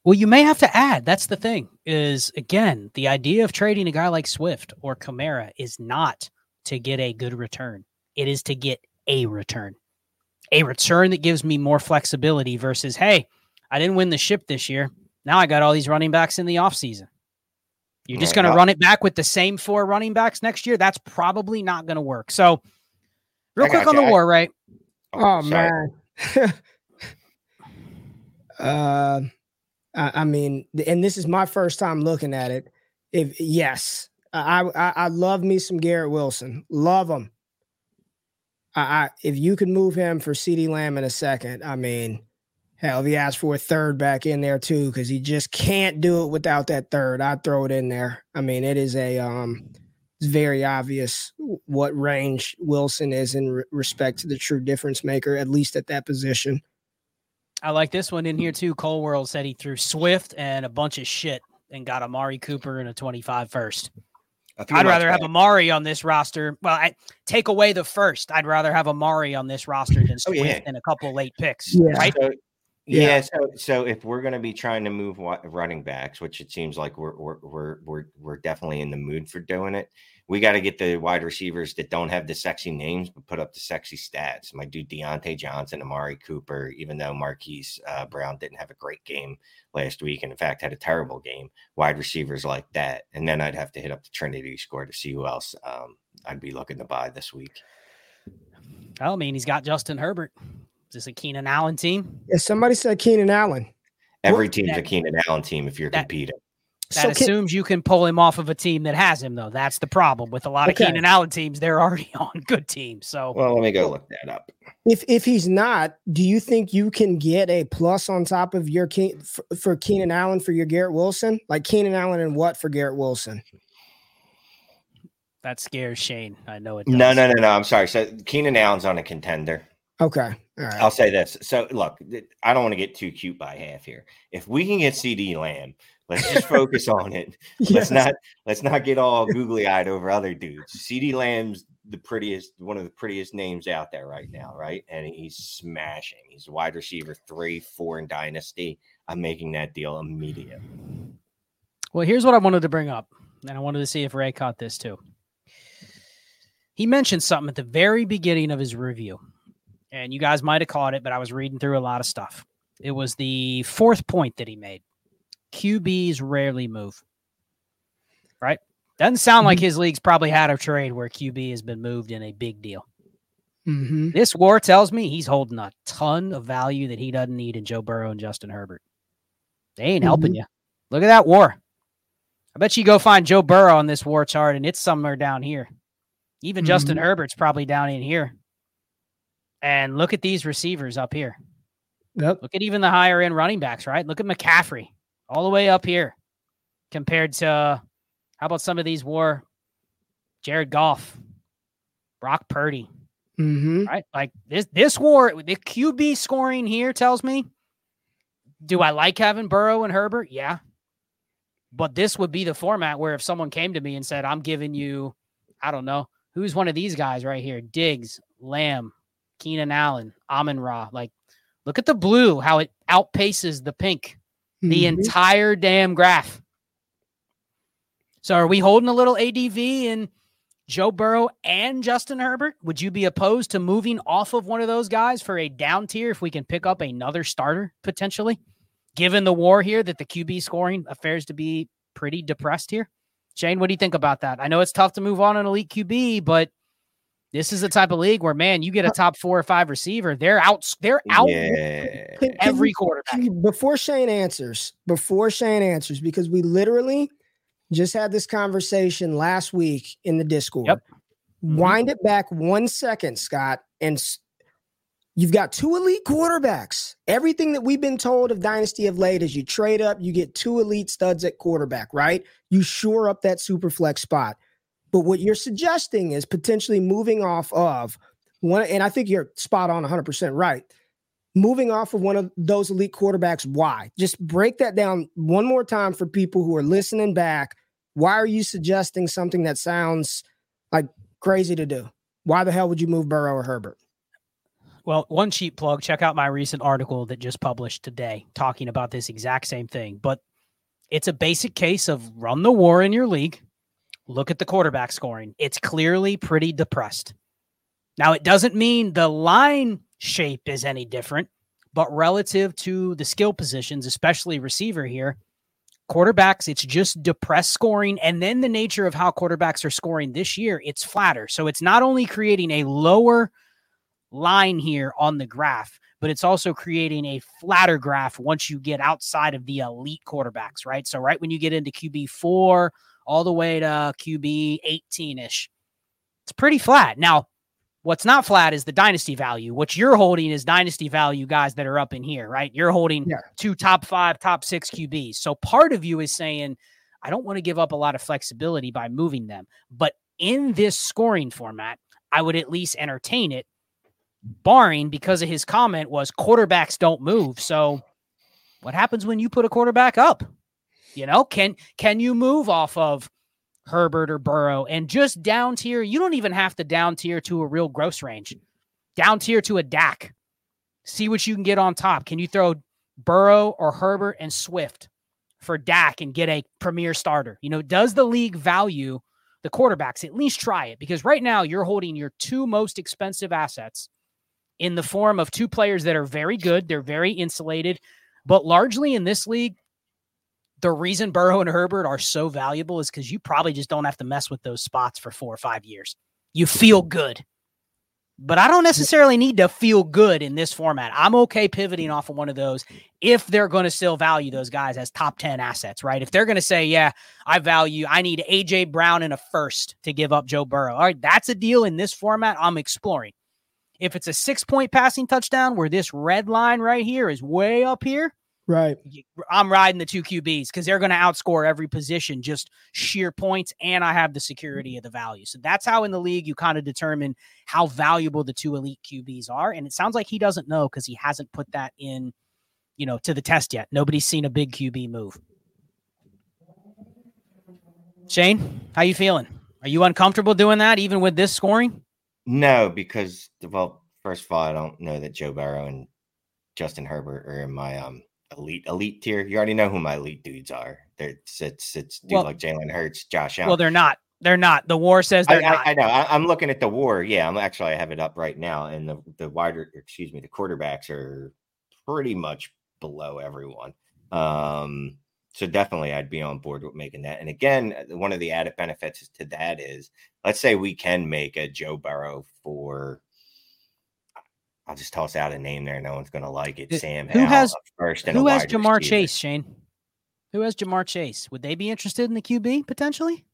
Well, you may have to add. That's the thing. Is again the idea of trading a guy like Swift or Kamara is not to get a good return. It is to get a return, a return that gives me more flexibility versus, hey, I didn't win the ship this year. Now I got all these running backs in the offseason. You're just going to run it back with the same four running backs next year. That's probably not going to work. So, real I quick on the war, right? Oh, oh man. uh, I, I, mean, and this is my first time looking at it. If yes, I I, I love me some Garrett Wilson. Love him. I, I if you could move him for CeeDee Lamb in a second, I mean, Hell, if he asked for a third back in there too, because he just can't do it without that third, I'd throw it in there. I mean, it is a um, it's very obvious what range Wilson is in re- respect to the true difference maker, at least at that position. I like this one in here too. Cole World said he threw Swift and a bunch of shit and got Amari Cooper in a 25 first. I'd rather have Amari on this roster. Well, I take away the first. I'd rather have Amari on this roster than Swift oh, yeah. and a couple late picks. Yeah. Right? So, yeah. yeah. So, so if we're going to be trying to move running backs, which it seems like we're we're we're we're, we're definitely in the mood for doing it, we got to get the wide receivers that don't have the sexy names but put up the sexy stats. My dude Diontae Johnson, Amari Cooper, even though Marquise uh, Brown didn't have a great game last week, and in fact had a terrible game, wide receivers like that, and then I'd have to hit up the Trinity score to see who else um, I'd be looking to buy this week. I mean, he's got Justin Herbert. Is this a Keenan Allen team? Yeah, somebody said Keenan Allen. Every what? team's that, a Keenan Allen team if you're that, competing. That so assumes can, you can pull him off of a team that has him, though. That's the problem with a lot okay. of Keenan Allen teams. They're already on good teams. So, well, let me go look that up. If if he's not, do you think you can get a plus on top of your Ke- for, for Keenan Allen for your Garrett Wilson? Like Keenan Allen and what for Garrett Wilson? That scares Shane. I know it. Does. No, no, no, no. I'm sorry. So Keenan Allen's on a contender. Okay. I'll say this. So look, I don't want to get too cute by half here. If we can get CeeDee Lamb, let's just focus on it. Yes. Let's not let's not get all googly eyed over other dudes. CeeDee Lamb's the prettiest, one of the prettiest names out there right now, right? And he's smashing. He's wide receiver three, four in dynasty. I'm making that deal immediate. Well, here's what I wanted to bring up, and I wanted to see if Ray caught this too. He mentioned something at the very beginning of his review and you guys might have caught it, but I was reading through a lot of stuff. It was the fourth point that he made. QBs rarely move. Right? Doesn't sound mm-hmm. like his league's probably had a trade where QB has been moved in a big deal. Mm-hmm. This war tells me he's holding a ton of value that he doesn't need in Joe Burrow and Justin Herbert. They ain't mm-hmm. helping you. Look at that war. I bet you go find Joe Burrow on this war chart and it's somewhere down here. Even Justin mm-hmm. Herbert's probably down in here. And look at these receivers up here. Yep. Look at even the higher end running backs, right? Look at McCaffrey all the way up here compared to how about some of these war Jared Goff, Brock Purdy. Mm-hmm. Right? Like this this war, the QB scoring here tells me do I like having Burrow and Herbert? Yeah. But this would be the format where if someone came to me and said, I'm giving you, I don't know, who's one of these guys right here? Diggs, Lamb, Keenan Allen, Amon Ra. Like, look at the blue, how it outpaces the pink, mm-hmm. the entire damn graph. So, are we holding a little ADV in Joe Burrow and Justin Herbert? Would you be opposed to moving off of one of those guys for a down tier if we can pick up another starter potentially? Given the war here, that the QB scoring appears to be pretty depressed here. Shane, what do you think about that? I know it's tough to move on an elite QB, but this is the type of league where, man, you get a top four or five receiver. They're out. They're out yeah. every quarterback. Before Shane answers, before Shane answers, because we literally just had this conversation last week in the Discord. Yep. Mm-hmm. Wind it back one second, Scott, and you've got two elite quarterbacks. Everything that we've been told of Dynasty of late is you trade up, you get two elite studs at quarterback, right? You shore up that super flex spot. But what you're suggesting is potentially moving off of one, and I think you're spot on 100% right. Moving off of one of those elite quarterbacks, why? Just break that down one more time for people who are listening back. Why are you suggesting something that sounds like crazy to do? Why the hell would you move Burrow or Herbert? Well, one cheap plug, check out my recent article that just published today talking about this exact same thing. But it's a basic case of run the war in your league. Look at the quarterback scoring. It's clearly pretty depressed. Now, it doesn't mean the line shape is any different, but relative to the skill positions, especially receiver here, quarterbacks, it's just depressed scoring. And then the nature of how quarterbacks are scoring this year, it's flatter. So it's not only creating a lower line here on the graph, but it's also creating a flatter graph once you get outside of the elite quarterbacks, right? So, right when you get into QB four all the way to QB 18 ish, it's pretty flat. Now, what's not flat is the dynasty value. What you're holding is dynasty value guys that are up in here, right? You're holding yeah. two top five, top six QBs. So, part of you is saying, I don't want to give up a lot of flexibility by moving them. But in this scoring format, I would at least entertain it barring because of his comment was quarterbacks don't move. So what happens when you put a quarterback up? You know, can can you move off of Herbert or Burrow and just down tier? You don't even have to down tier to a real gross range. Down tier to a Dak. See what you can get on top. Can you throw Burrow or Herbert and Swift for Dak and get a premier starter? You know, does the league value the quarterbacks? At least try it because right now you're holding your two most expensive assets in the form of two players that are very good. They're very insulated, but largely in this league, the reason Burrow and Herbert are so valuable is because you probably just don't have to mess with those spots for four or five years. You feel good. But I don't necessarily need to feel good in this format. I'm okay pivoting off of one of those if they're going to still value those guys as top 10 assets, right? If they're going to say, yeah, I value, I need AJ Brown in a first to give up Joe Burrow. All right, that's a deal in this format I'm exploring. If it's a six point passing touchdown where this red line right here is way up here, right? I'm riding the two QBs because they're going to outscore every position, just sheer points, and I have the security of the value. So that's how in the league you kind of determine how valuable the two elite QBs are. And it sounds like he doesn't know because he hasn't put that in, you know, to the test yet. Nobody's seen a big QB move. Shane, how you feeling? Are you uncomfortable doing that even with this scoring? No, because well, first of all, I don't know that Joe Burrow and Justin Herbert are in my um elite elite tier. You already know who my elite dudes are. They're, it's it's it's dudes well, like Jalen Hurts, Josh Allen. Well, they're not. They're not. The war says they're I, not. I, I know. I, am looking at the war. Yeah, I'm actually I have it up right now, and the the wider, excuse me, the quarterbacks are pretty much below everyone. Um, so definitely I'd be on board with making that. And again, one of the added benefits to that is let's say we can make a Joe Burrow for I'll just toss out a name there. No one's going to like it. Sam who has first who has Ja'Marr receiver. Chase, Shane? Who has Ja'Marr Chase? Would they be interested in the QB potentially?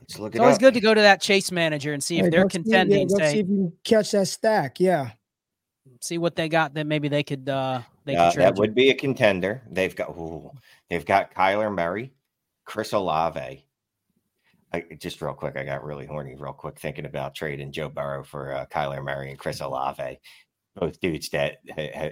Let's look it's always up. good to go to that Chase manager and see if they're contending. See, yeah, say, see if you catch that stack. Yeah. See what they got that maybe they could uh they uh, that would be a contender. They've got ooh, they've got Kyler Murray, Chris Olave. I, just real quick, I got really horny real quick thinking about trading Joe Burrow for uh, Kyler Murray and Chris Olave, both dudes that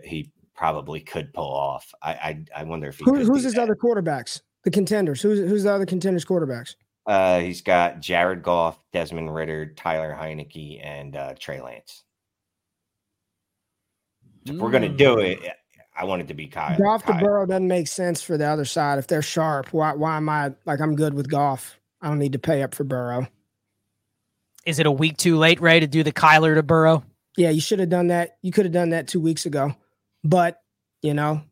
he probably could pull off. I I, I wonder if Who, who's his that. other quarterbacks, the contenders. Who's who's the other contenders quarterbacks? Uh, he's got Jared Goff, Desmond Ridder, Tyler Heinicke, and uh, Trey Lance. If we're gonna do it, mm. I want it to be Kyle. Goff to Burrow doesn't make sense for the other side. If they're sharp, why why am I like I'm good with Goff? I don't need to pay up for Burrow. Is it a week too late, Ray, to do the Kyler to Burrow? Yeah, you should have done that. You could have done that two weeks ago. But, you know,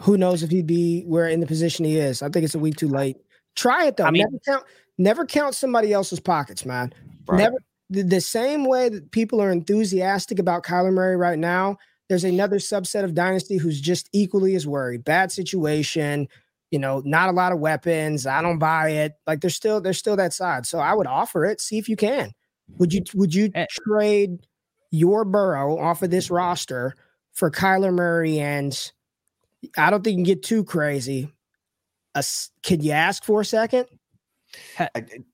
who knows if he'd be where in the position he is. I think it's a week too late. Try it though. I mean, never count never count somebody else's pockets, man. Right. Never the, the same way that people are enthusiastic about Kyler Murray right now there's another subset of Dynasty who's just equally as worried. Bad situation, you know, not a lot of weapons. I don't buy it. Like there's still there's still that side. So I would offer it. See if you can. Would you would you eh trade your Burrow off of this roster for Kyler Murray? And I don't think you can get too crazy. Uh, can you ask for a second?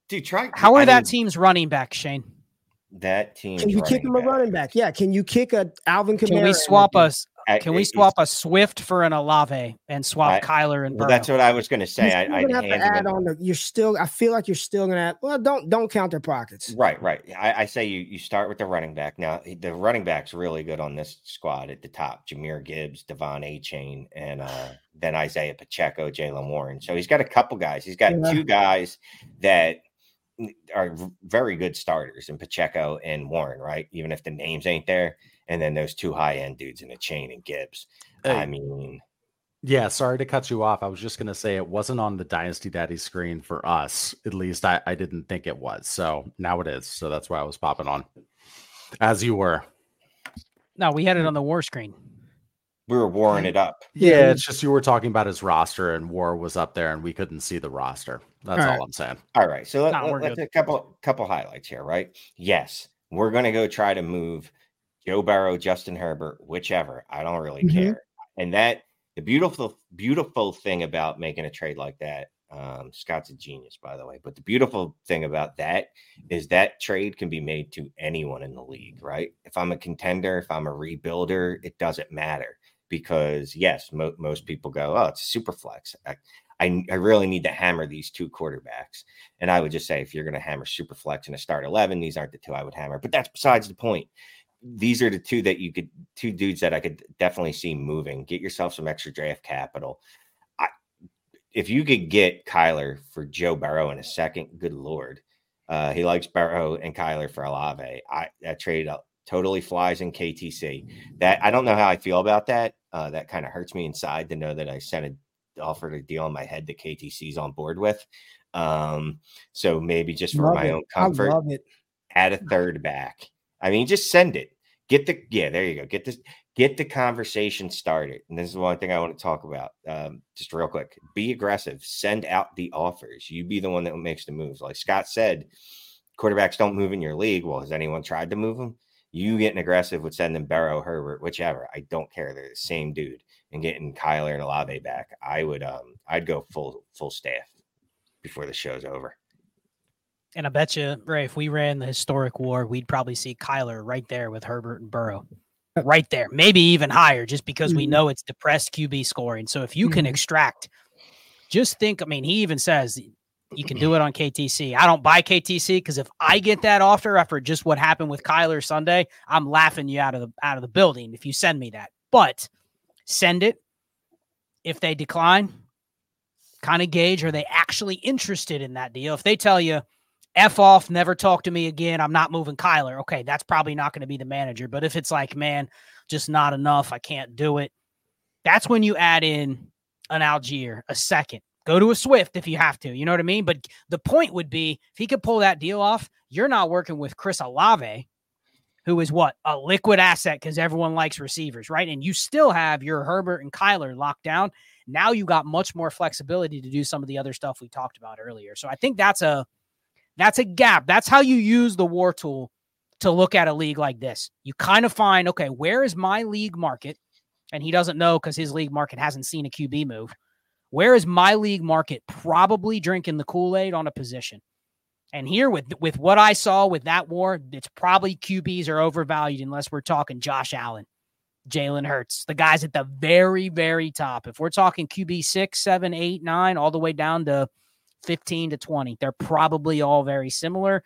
Dude, try. How are I that team's running back, Shane? that team. Can you kick him a running back? Yeah. Can you kick a Alvin Kamara? Can we swap us? Can we swap a Swift for an Olave and swap I, Kyler and? Well, that's what I was going to say. I, I have to add on. The, you're still. I feel like you're still going to. Well, don't don't count their pockets. Right, right. I, I, say you you start with the running back. Now the running back's really good on this squad at the top. Jahmyr Gibbs, De'Von Achane, and uh, then Isaiah Pacheco, Jaylen Warren. So he's got a couple guys. He's got yeah. two guys that are very good starters in Pacheco and Warren. Right, even if the names ain't there and then those two high end dudes in the chain and Gibbs. Hey. I mean, yeah, sorry to cut you off. I was just going to say it wasn't on the Dynasty Daddy screen for us. At least I, I didn't think it was. So now it is. So that's why I was popping on as you were. No, we had it on the war screen. We were warring it up. Yeah, mm-hmm. it's just you were talking about his roster and war was up there and we couldn't see the roster. That's all, all I'm saying. All right. So let, no, let, us a couple couple highlights here, right? Yes, we're going to go try to move Joe Burrow, Justin Herbert, whichever. I don't really mm-hmm. care. And that the beautiful, beautiful thing about making a trade like that, um, Scott's a genius, by the way. But the beautiful thing about that is that trade can be made to anyone in the league, right? If I'm a contender, if I'm a rebuilder, it doesn't matter because yes, mo- most people go, "Oh, it's a super flex." I, I, I, really need to hammer these two quarterbacks. And I would just say, if you're going to hammer super flex in a start 11, these aren't the two I would hammer. But that's besides the point these are the two that you could two dudes that I could definitely see moving. Get yourself some extra draft capital. I, if you could get Kyler for Joe Burrow in a second, good lord. Uh, he likes Burrow and Kyler for Olave. I that trade totally flies in KTC. That I don't know how I feel about that. Uh, that kind of hurts me inside to know that I sent a offered a deal in my head that KTC's on board with. Um, so maybe just for love my it. own comfort, add a third back I mean, just send it. Get the yeah, there you go. Get this, get the conversation started. And this is the one thing I want to talk about. Um, just real quick. Be aggressive. Send out the offers. You be the one that makes the moves. Like Scott said, quarterbacks don't move in your league. Well, has anyone tried to move them? You getting aggressive with sending Burrow, Herbert, whichever. I don't care. They're the same dude. And getting Kyler and Olave back. I would um I'd go full full staff before the show's over. And I bet you, Ray, if we ran the historic war, we'd probably see Kyler right there with Herbert and Burrow. Right there, maybe even higher, just because mm-hmm. we know it's depressed QB scoring. So if you mm-hmm. can extract, just think. I mean, he even says you can do it on KTC. I don't buy KTC because if I get that offer after just what happened with Kyler Sunday, I'm laughing you out of the out of the building if you send me that. But send it. If they decline, kind of gauge are they actually interested in that deal? If they tell you F off, never talk to me again. I'm not moving Kyler. Okay, that's probably not going to be the manager. But if it's like, man, just not enough, I can't do it. That's when you add in an Allgeier, a second. Go to a Swift if you have to. You know what I mean? But the point would be if he could pull that deal off, you're not working with Chris Olave, who is what? A liquid asset because everyone likes receivers, right? And you still have your Herbert and Kyler locked down. Now you got much more flexibility to do some of the other stuff we talked about earlier. So I think that's a that's a gap. That's how you use the war tool to look at a league like this. You kind of find, okay, where is my league market? And he doesn't know because his league market hasn't seen a QB move. Where is my league market probably drinking the Kool-Aid on a position? And here with with what I saw with that war, it's probably QBs are overvalued unless we're talking Josh Allen, Jalen Hurts, the guys at the very, very top. If we're talking QB six, seven, eight, nine, all the way down to 15 to 20. They're probably all very similar.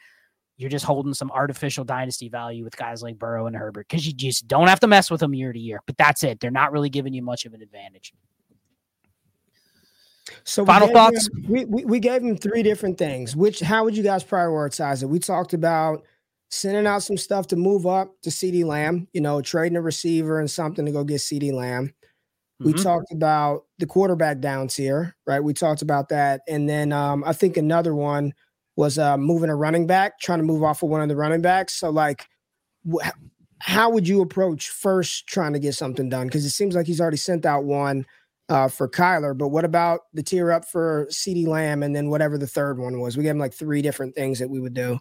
You're just holding some artificial dynasty value with guys like Burrow and Herbert because you just don't have to mess with them year to year. But that's it. They're not really giving you much of an advantage. So final thoughts. Him, we, we we gave him three different things. Which how would you guys prioritize it? We talked about sending out some stuff to move up to CeeDee Lamb, you know, trading a receiver and something to go get CeeDee Lamb. We mm-hmm. talked about the quarterback downs here, right? We talked about that. And then um, I think another one was uh, moving a running back, trying to move off of one of the running backs. So, like, wh- how would you approach first trying to get something done? Because it seems like he's already sent out one uh, for Kyler, but what about the tier up for CeeDee Lamb and then whatever the third one was? We gave him like three different things that we would do.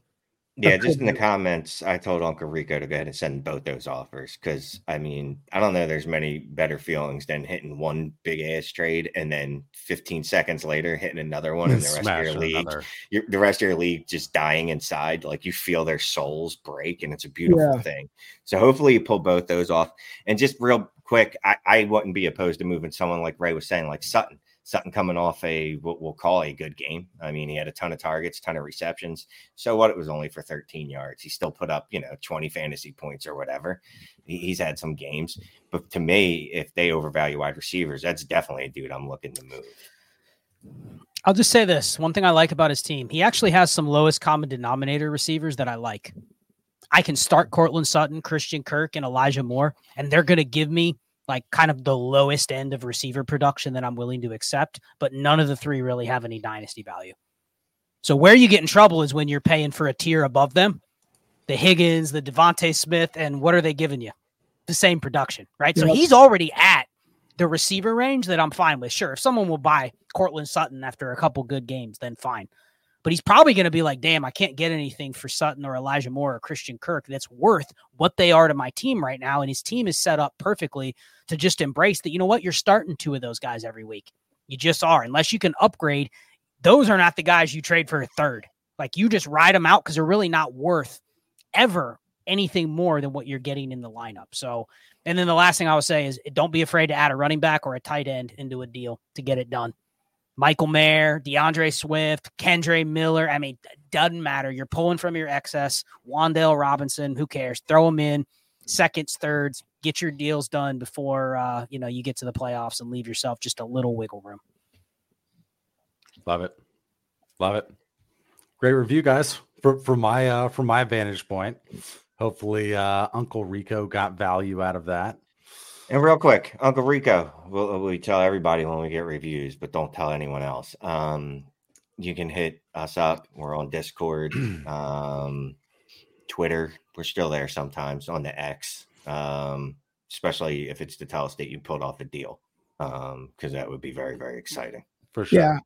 Yeah, just in the comments, I told Uncle Rico to go ahead and send both those offers because I mean, I don't know there's many better feelings than hitting one big ass trade and then 15 seconds later hitting another one and the rest of your league, your, the rest of your league just dying inside. Like you feel their souls break and it's a beautiful yeah. thing. So hopefully you pull both those off. And just real quick, I, I wouldn't be opposed to moving someone like Ray was saying, like Sutton. Sutton coming off a what we'll call a good game. I mean, he had a ton of targets, ton of receptions. So what? It was only for 13 yards. He still put up, you know, 20 fantasy points or whatever. he's had some games, but to me, if they overvalue wide receivers, that's definitely a dude I'm looking to move. I'll just say this: one thing I like about his team, he actually has some lowest common denominator receivers that I like. I can start Courtland Sutton, Christian Kirk, and Elijah Moore, and they're going to give me like kind of the lowest end of receiver production that I'm willing to accept, but none of the three really have any dynasty value. So where you get in trouble is when you're paying for a tier above them, the Higgins, the DeVonta Smith, and what are they giving you? The same production, right? So he's already at the receiver range that I'm fine with. Sure, if someone will buy Courtland Sutton after a couple good games, then fine but he's probably going to be like, damn, I can't get anything for Sutton or Elijah Moore or Christian Kirk that's worth what they are to my team right now. And his team is set up perfectly to just embrace that. You know what? You're starting two of those guys every week. You just are. Unless you can upgrade, those are not the guys you trade for a third. Like you just ride them out because they're really not worth ever anything more than what you're getting in the lineup. So, and then the last thing I would say is don't be afraid to add a running back or a tight end into a deal to get it done. Michael Mayer, D'Andre Swift, Kendre Miller. I mean, doesn't matter. You're pulling from your excess. Wan'Dale Robinson, who cares? Throw them in seconds, thirds, get your deals done before uh, you know you get to the playoffs and leave yourself just a little wiggle room. Love it. Love it. Great review, guys. From my uh from my vantage point. Hopefully uh Uncle Rico got value out of that. And real quick, Uncle Rico, we'll, we tell everybody when we get reviews, but don't tell anyone else. Um, you can hit us up. We're on Discord, um, Twitter. We're still there sometimes on the X, um, especially if it's to tell us that you pulled off a deal, because um, that would be very, very exciting. For sure. Yeah.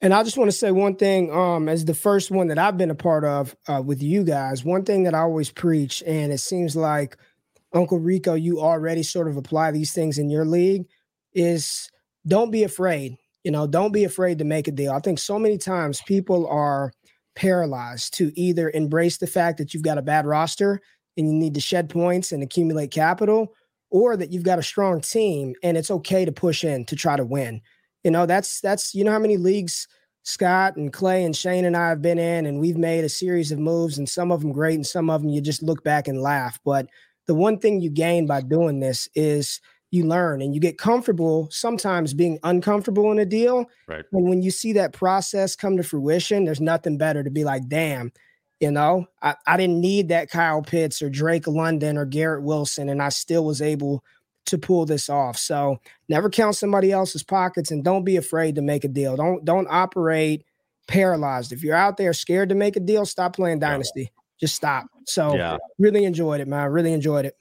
And I just want to say one thing, um, as the first one that I've been a part of uh, with you guys, one thing that I always preach, and it seems like – Uncle Rico, you already sort of apply these things in your league is don't be afraid. You know, don't be afraid to make a deal. I think so many times people are paralyzed to either embrace the fact that you've got a bad roster and you need to shed points and accumulate capital, or that you've got a strong team and it's okay to push in to try to win. You know, that's that's you know how many leagues Scott and Clay and Shane and I have been in, and we've made a series of moves, and some of them great, and some of them you just look back and laugh. But the one thing you gain by doing this is you learn and you get comfortable sometimes being uncomfortable in a deal. Right. And when you see that process come to fruition, there's nothing better to be like, damn, you know, I, I didn't need that Kyle Pitts or Drake London or Garrett Wilson, and I still was able to pull this off. So never count somebody else's pockets and don't be afraid to make a deal. Don't don't operate paralyzed. If you're out there scared to make a deal, stop playing dynasty just stop. So yeah. really enjoyed it, man. Really enjoyed it.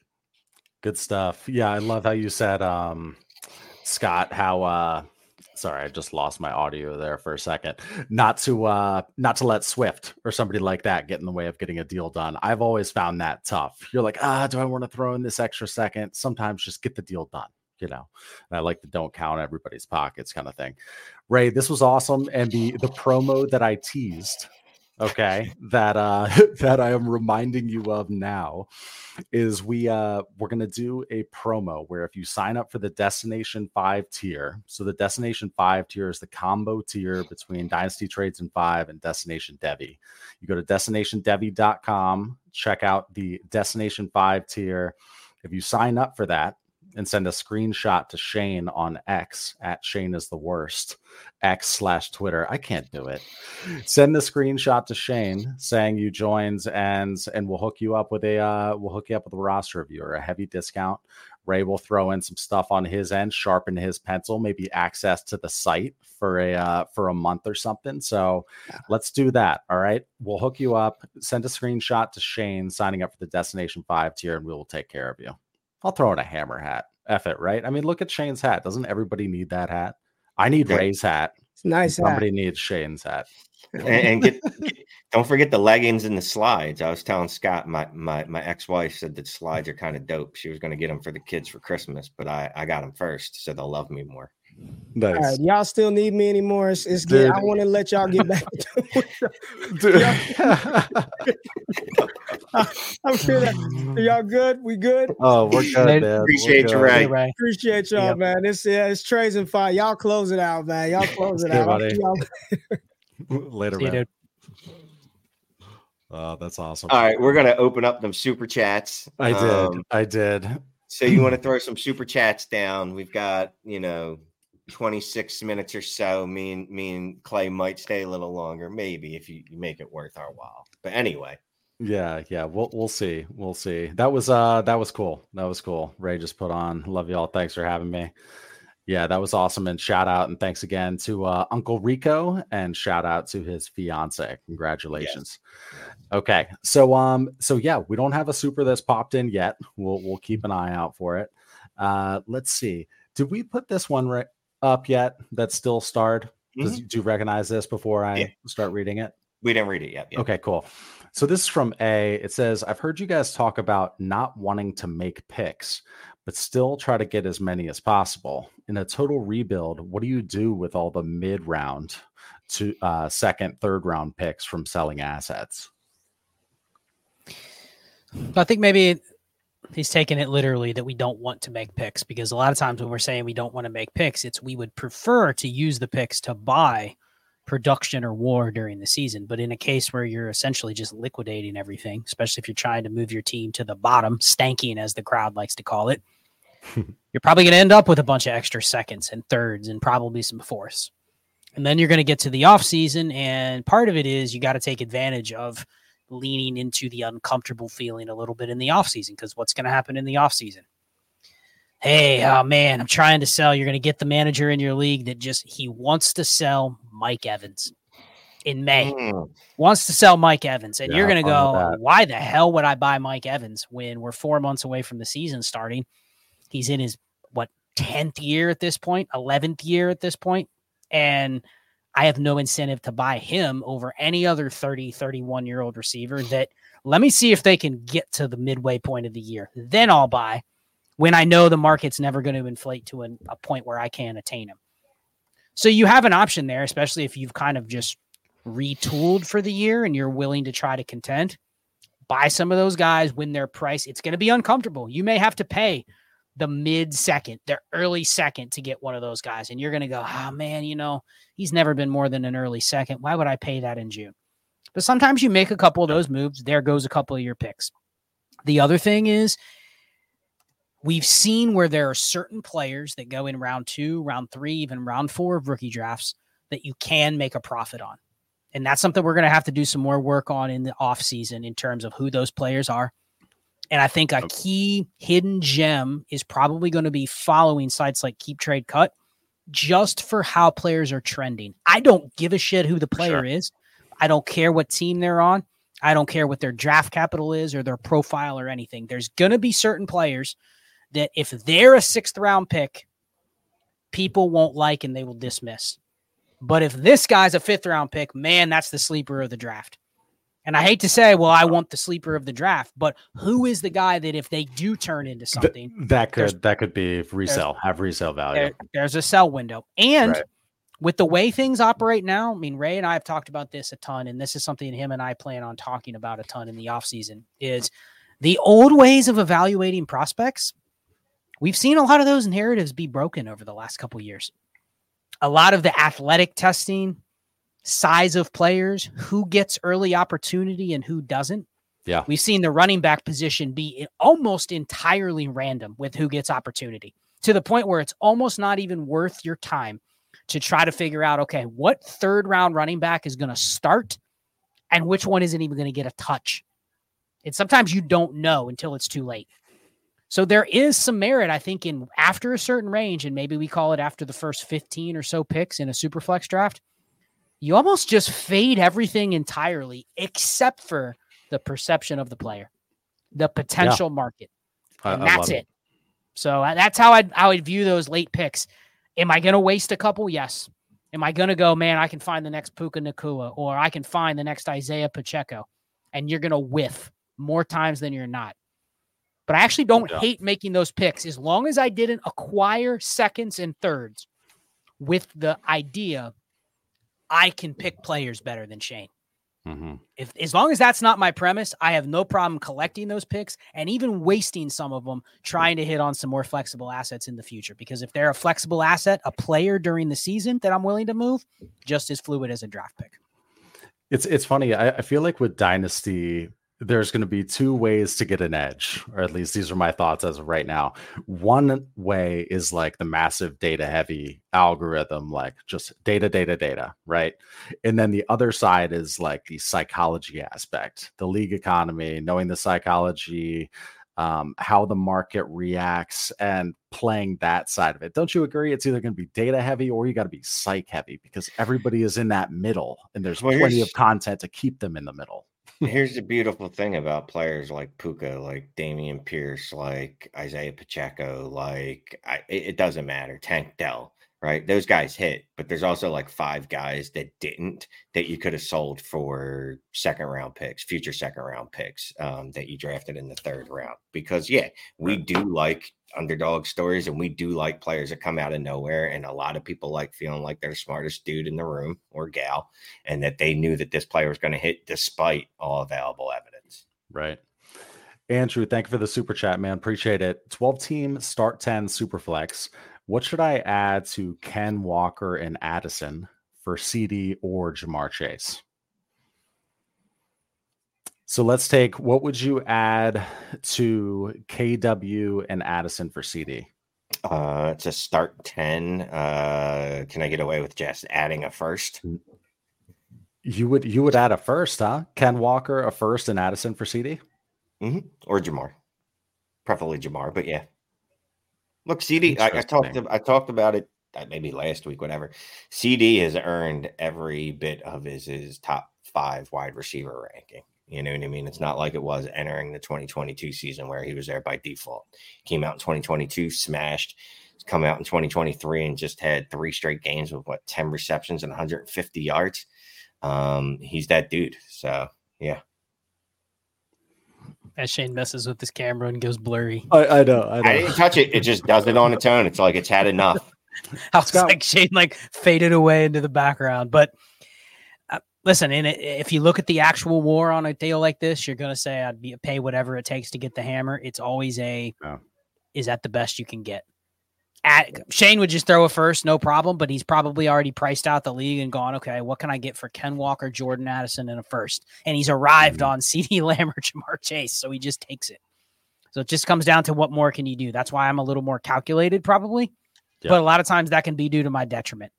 Good stuff. Yeah, I love how you said, um, Scott, how uh sorry, I just lost my audio there for a second. Not to uh not to let Swift or somebody like that get in the way of getting a deal done. I've always found that tough. You're like, ah, do I want to throw in this extra second? Sometimes just get the deal done you know and i like the don't count everybody's pockets kind of thing ray this was awesome and the the promo that i teased okay. that uh that i am reminding you of now is we uh we're gonna do a promo where if you sign up for the destination five tier so the destination five tier is the combo tier between dynasty trades and five and destination devy. You go to destinationdevy.com check out the destination five tier. If you sign up for that and send a screenshot to Shane on X at Shane is the worst X slash Twitter. I can't do it. Send the screenshot to Shane saying you joined and and we'll hook you up with a uh, we'll hook you up with a roster review or a heavy discount. Ray will throw in some stuff on his end, sharpen his pencil, maybe access to the site for a uh, for a month or something. So yeah. let's do that. All right, we'll hook you up. Send a screenshot to Shane signing up for the Destination Five tier, and we will take care of you. I'll throw in a hammer hat. F it, right? I mean, look at Shane's hat. Doesn't everybody need that hat? I need yeah. Ray's hat. It's nice. Somebody hat. needs Shane's hat. and, and get, get, don't forget the leggings and the slides. I was telling Scott, my my my ex wife said that slides are kind of dope. She was going to get them for the kids for Christmas, but I I got them first, so they'll love me more. Nice. All right, y'all still need me anymore? It's, it's good. I want to let y'all get back. I'm feeling. Y'all good? We good? Oh, we're good. Man. Appreciate we're you, Ray. Appreciate y'all, yep. man. It's yeah, it's Trays and Fire. Y'all close it out, man. Y'all close it out. Later, man. You, oh, that's awesome. All right, we're gonna open up them super chats. I did. Um, I did. So you want to throw some super chats down? We've got you know 26 minutes or so. Me and me and Clay might stay a little longer, maybe if you, you make it worth our while. But anyway. Yeah, yeah, we'll we'll see. We'll see. That was uh that was cool. That was cool. Ray just put on. Love y'all. Thanks for having me. Yeah, that was awesome. And shout out and thanks again to uh, Uncle Rico and shout out to his fiance. Congratulations. Yes. Okay. So um so yeah, we don't have a super that's popped in yet. We'll we'll keep an eye out for it. Uh let's see. Did we put this one right up yet that's still starred? Mm-hmm. Do you recognize this before I yeah. start reading it? We didn't read it yet. Okay, cool. So this is from A. It says, I've heard you guys talk about not wanting to make picks, but still try to get as many as possible. In a total rebuild, what do you do with all the mid round to uh, second, third round picks from selling assets? I think maybe he's taking it literally that we don't want to make picks because a lot of times when we're saying we don't want to make picks, it's we would prefer to use the picks to buy production or war during the season. But in a case where you're essentially just liquidating everything, especially if you're trying to move your team to the bottom, stanking as the crowd likes to call it, you're probably going to end up with a bunch of extra seconds and thirds and probably some fourths. And then you're going to get to the off season, and part of it is you got to take advantage of leaning into the uncomfortable feeling a little bit in the offseason because what's going to happen in the offseason? Hey, oh man, I'm trying to sell. You're going to get the manager in your league that just he wants to sell Mike Evans in May. Mm. Wants to sell Mike Evans. And yeah, you're going to go, why the hell would I buy Mike Evans when we're four months away from the season starting? He's in his, what, 10th year at this point, 11th year at this point, And I have no incentive to buy him over any other 30, 31 year old receiver that let me see if they can get to the midway point of the year. Then I'll buy when I know the market's never going to inflate to an, a point where I can't attain them. So you have an option there, especially if you've kind of just retooled for the year and you're willing to try to contend. Buy some of those guys when their price, it's going to be uncomfortable. You may have to pay the mid second, the early second to get one of those guys. And you're going to go, oh man, you know, he's never been more than an early second. Why would I pay that in June? But sometimes you make a couple of those moves. There goes a couple of your picks. The other thing is, we've seen where there are certain players that go in round two, round three, even round four of rookie drafts that you can make a profit on. And that's something we're going to have to do some more work on in the offseason in terms of who those players are and I think a key hidden gem is probably going to be following sites like Keep Trade Cut just for how players are trending. I don't give a shit who the player sure. is. I don't care what team they're on. I don't care what their draft capital is or their profile or anything. There's going to be certain players that if they're a sixth round pick, people won't like and they will dismiss. But if this guy's a fifth round pick, man, that's the sleeper of the draft. And I hate to say, well, I want the sleeper of the draft, but who is the guy that if they do turn into something Th- that could that could be resale, have resale value. There, there's a sell window. And right. with the way things operate now, I mean, Ray and I have talked about this a ton, and this is something him and I plan on talking about a ton in the offseason is the old ways of evaluating prospects. We've seen a lot of those narratives be broken over the last couple years. A lot of the athletic testing, size of players, who gets early opportunity and who doesn't. Yeah. We've seen the running back position be almost entirely random with who gets opportunity to the point where it's almost not even worth your time to try to figure out okay, what third round running back is going to start and which one isn't even going to get a touch. And sometimes you don't know until it's too late. So there is some merit, I think, in after a certain range, and maybe we call it after the first 15 or so picks in a super flex draft you almost just fade everything entirely except for the perception of the player, the potential yeah. market. And I, that's it. it. So uh, that's how I'd, I would view those late picks. Am I going to waste a couple? Yes. Am I going to go, man, I can find the next Puka Nacua or I can find the next Isaiah Pacheco? And you're going to whiff more times than you're not. But I actually don't yeah. hate making those picks as long as I didn't acquire seconds and thirds with the idea I can pick players better than Shane. Mm-hmm. If as long as that's not my premise, I have no problem collecting those picks and even wasting some of them trying to hit on some more flexible assets in the future. Because if they're a flexible asset, a player during the season that I'm willing to move, just as fluid as a draft pick. It's it's funny. I, I feel like with Dynasty, there's going to be two ways to get an edge, or at least these are my thoughts as of right now. One way is like the massive data heavy algorithm, like just data, data, data, right? And then the other side is like the psychology aspect, the league economy, knowing the psychology, um, how the market reacts, and playing that side of it. Don't you agree? It's either going to be data heavy or you got to be psych heavy because everybody is in that middle and there's well, plenty of content to keep them in the middle. Here's the beautiful thing about players like Puka, like Dameon Pierce, like Isaiah Pacheco, like I, it, it, doesn't matter. Tank Dell, right? Those guys hit, but there's also like five guys that didn't that you could have sold for second round picks, future second round picks um, that you drafted in the third round. Because yeah, we do like underdog stories and we do like players that come out of nowhere and a lot of people like feeling like they're the smartest dude in the room or gal and that they knew that this player was going to hit despite all available evidence. Right. Andrew thank you for the super chat man. Appreciate it. 12 team start 10 super flex what should i add to ken walker and addison for CeeDee or ja'marr chase so let's take what would you add to KW and Addison for CeeDee? Uh, it's a start 10. Uh, can I get away with just adding a first? You would you would add a first, huh? Ken Walker, a first, and Addison for CeeDee? Mm-hmm. Or Ja'Marr. Preferably Ja'Marr, but yeah. Look, CeeDee, I, I talked I talked about it uh, maybe last week, whatever. CeeDee has earned every bit of his his top five wide receiver ranking. You know what I mean? It's not like it was entering the 2022 season where he was there by default. Came out in 2022, smashed. He's come out in 2023 and just had three straight games with what 10 receptions and 150 yards. Um, he's that dude. So yeah. As Shane messes with his camera and goes blurry. I, I know. I, know. I didn't touch it. It just does it on its own. It's like it's had enough. I was like Shane like faded away into the background, but listen, and if you look at the actual war on a deal like this, you're going to say I'd be, pay whatever it takes to get the hammer. It's always a yeah. is that the best you can get? At, Shane would just throw a first, no problem, but he's probably already priced out the league and gone, okay, what can I get for Ken Walker, Jordan Addison, and a first? And he's arrived mm-hmm. on CeeDee Lamb or Ja'Marr Chase, so he just takes it. So it just comes down to what more can you do? That's why I'm a little more calculated, probably. But a lot of times that can be due to my detriment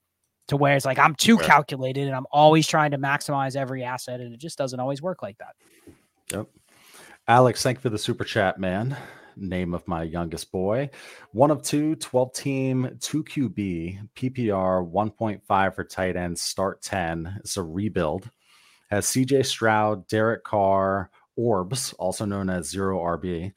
to where it's like I'm too right. calculated and I'm always trying to maximize every asset, and it just doesn't always work like that. Yep. Alex, thank you for the super chat, man. Name of my youngest boy. One of two, 12 team, 2 QB, PPR, 1.5 for tight end, start 10. It's a rebuild. Has CJ Stroud, Derek Carr, Orbs, also known as Zero RB,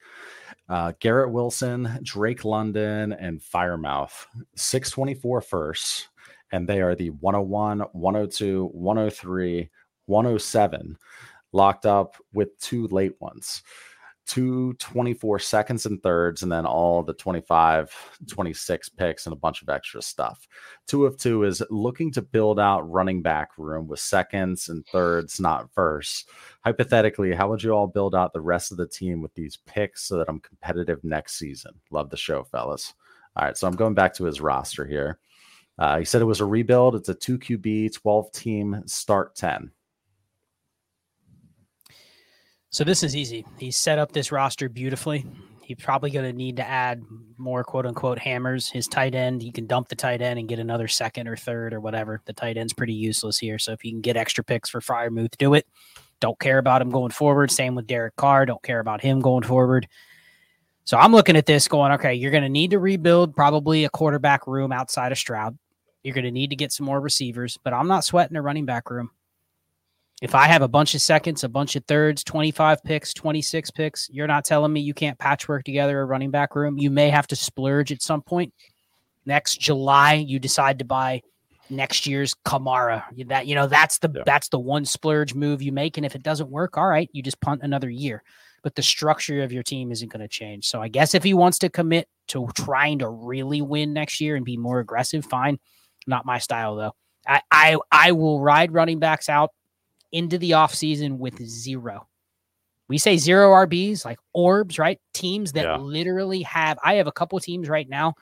uh, Garrett Wilson, Drake London, and Freiermuth. 624 first and they are the 101, 102, 103, 107, locked up with two late ones. Two 24 seconds and thirds, and then all the 25, 26 picks and a bunch of extra stuff. Two of two is looking to build out running back room with seconds and thirds, not first. Hypothetically, how would you all build out the rest of the team with these picks so that I'm competitive next season? Love the show, fellas. All right, so I'm going back to his roster here. Uh, he said it was a rebuild. It's a two QB, 12 team start 10. So this is easy. He set up this roster beautifully. He's probably going to need to add more quote unquote hammers. His tight end, he can dump the tight end and get another second or third or whatever. The tight end's pretty useless here. So if you can get extra picks for Freiermuth, do it. Don't care about him going forward. Same with Derek Carr. Don't care about him going forward. So I'm looking at this going, okay, you're going to need to rebuild probably a quarterback room outside of Stroud. You're going to need to get some more receivers, but I'm not sweating a running back room. If I have a bunch of seconds, a bunch of thirds, 25 picks, 26 picks, you're not telling me you can't patchwork together a running back room. You may have to splurge at some point. Next July, you decide to buy next year's Kamara. That you know that's the yeah. that's the one splurge move you make, and if it doesn't work, all right, you just punt another year. But the structure of your team isn't going to change. So I guess if he wants to commit to trying to really win next year and be more aggressive, fine. Not my style though. I I, I will ride running backs out into the offseason with zero. We say zero RBs, like orbs, right? Teams that yeah. literally have. I have a couple teams right now,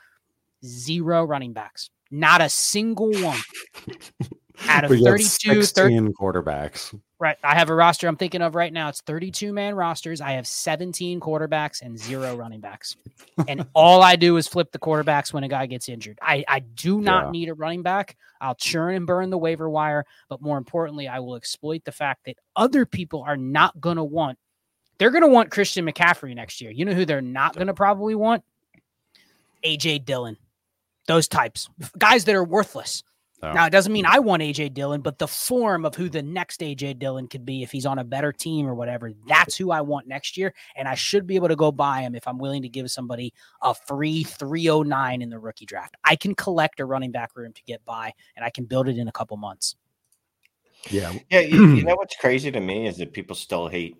zero running backs. Not a single one. Out of 32, 30 quarterbacks. Right. I have a roster I'm thinking of right now. It's 32 man rosters. I have 17 quarterbacks and zero running backs. and all I do is flip the quarterbacks when a guy gets injured. I, I do not yeah. need a running back. I'll churn and burn the waiver wire. But more importantly, I will exploit the fact that other people are not going to want, they're going to want Christian McCaffrey next year. You know who they're not going to probably want? AJ Dillon those types, guys that are worthless. Oh. Now, it doesn't mean I want AJ Dillon, but the form of who the next AJ Dillon could be if he's on a better team or whatever, that's who I want next year. And I should be able to go buy him if I'm willing to give somebody a free 309 in the rookie draft. I can collect a running back room to get by, and I can build it in a couple months. Yeah. Yeah. You, you know what's crazy to me is that people still hate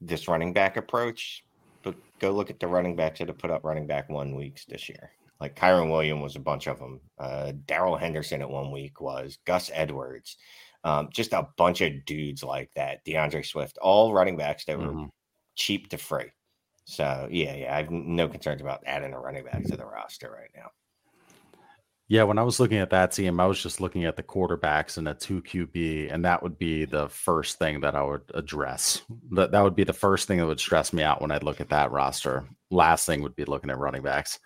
this running back approach, but go look at the running backs that have put up running back one weeks this year. Like Kyren Williams was a bunch of them. Uh, Darrell Henderson at one week was Gus Edwards. Um, just a bunch of dudes like that. D'Andre Swift, all running backs that mm-hmm. were cheap to free. So yeah, yeah, I have no concerns about adding a running back to the roster right now. Yeah, when I was looking at that team, I was just looking at the quarterbacks and a two QB, and that would be the first thing that I would address. That that would be the first thing that would stress me out when I'd look at that roster. Last thing would be looking at running backs.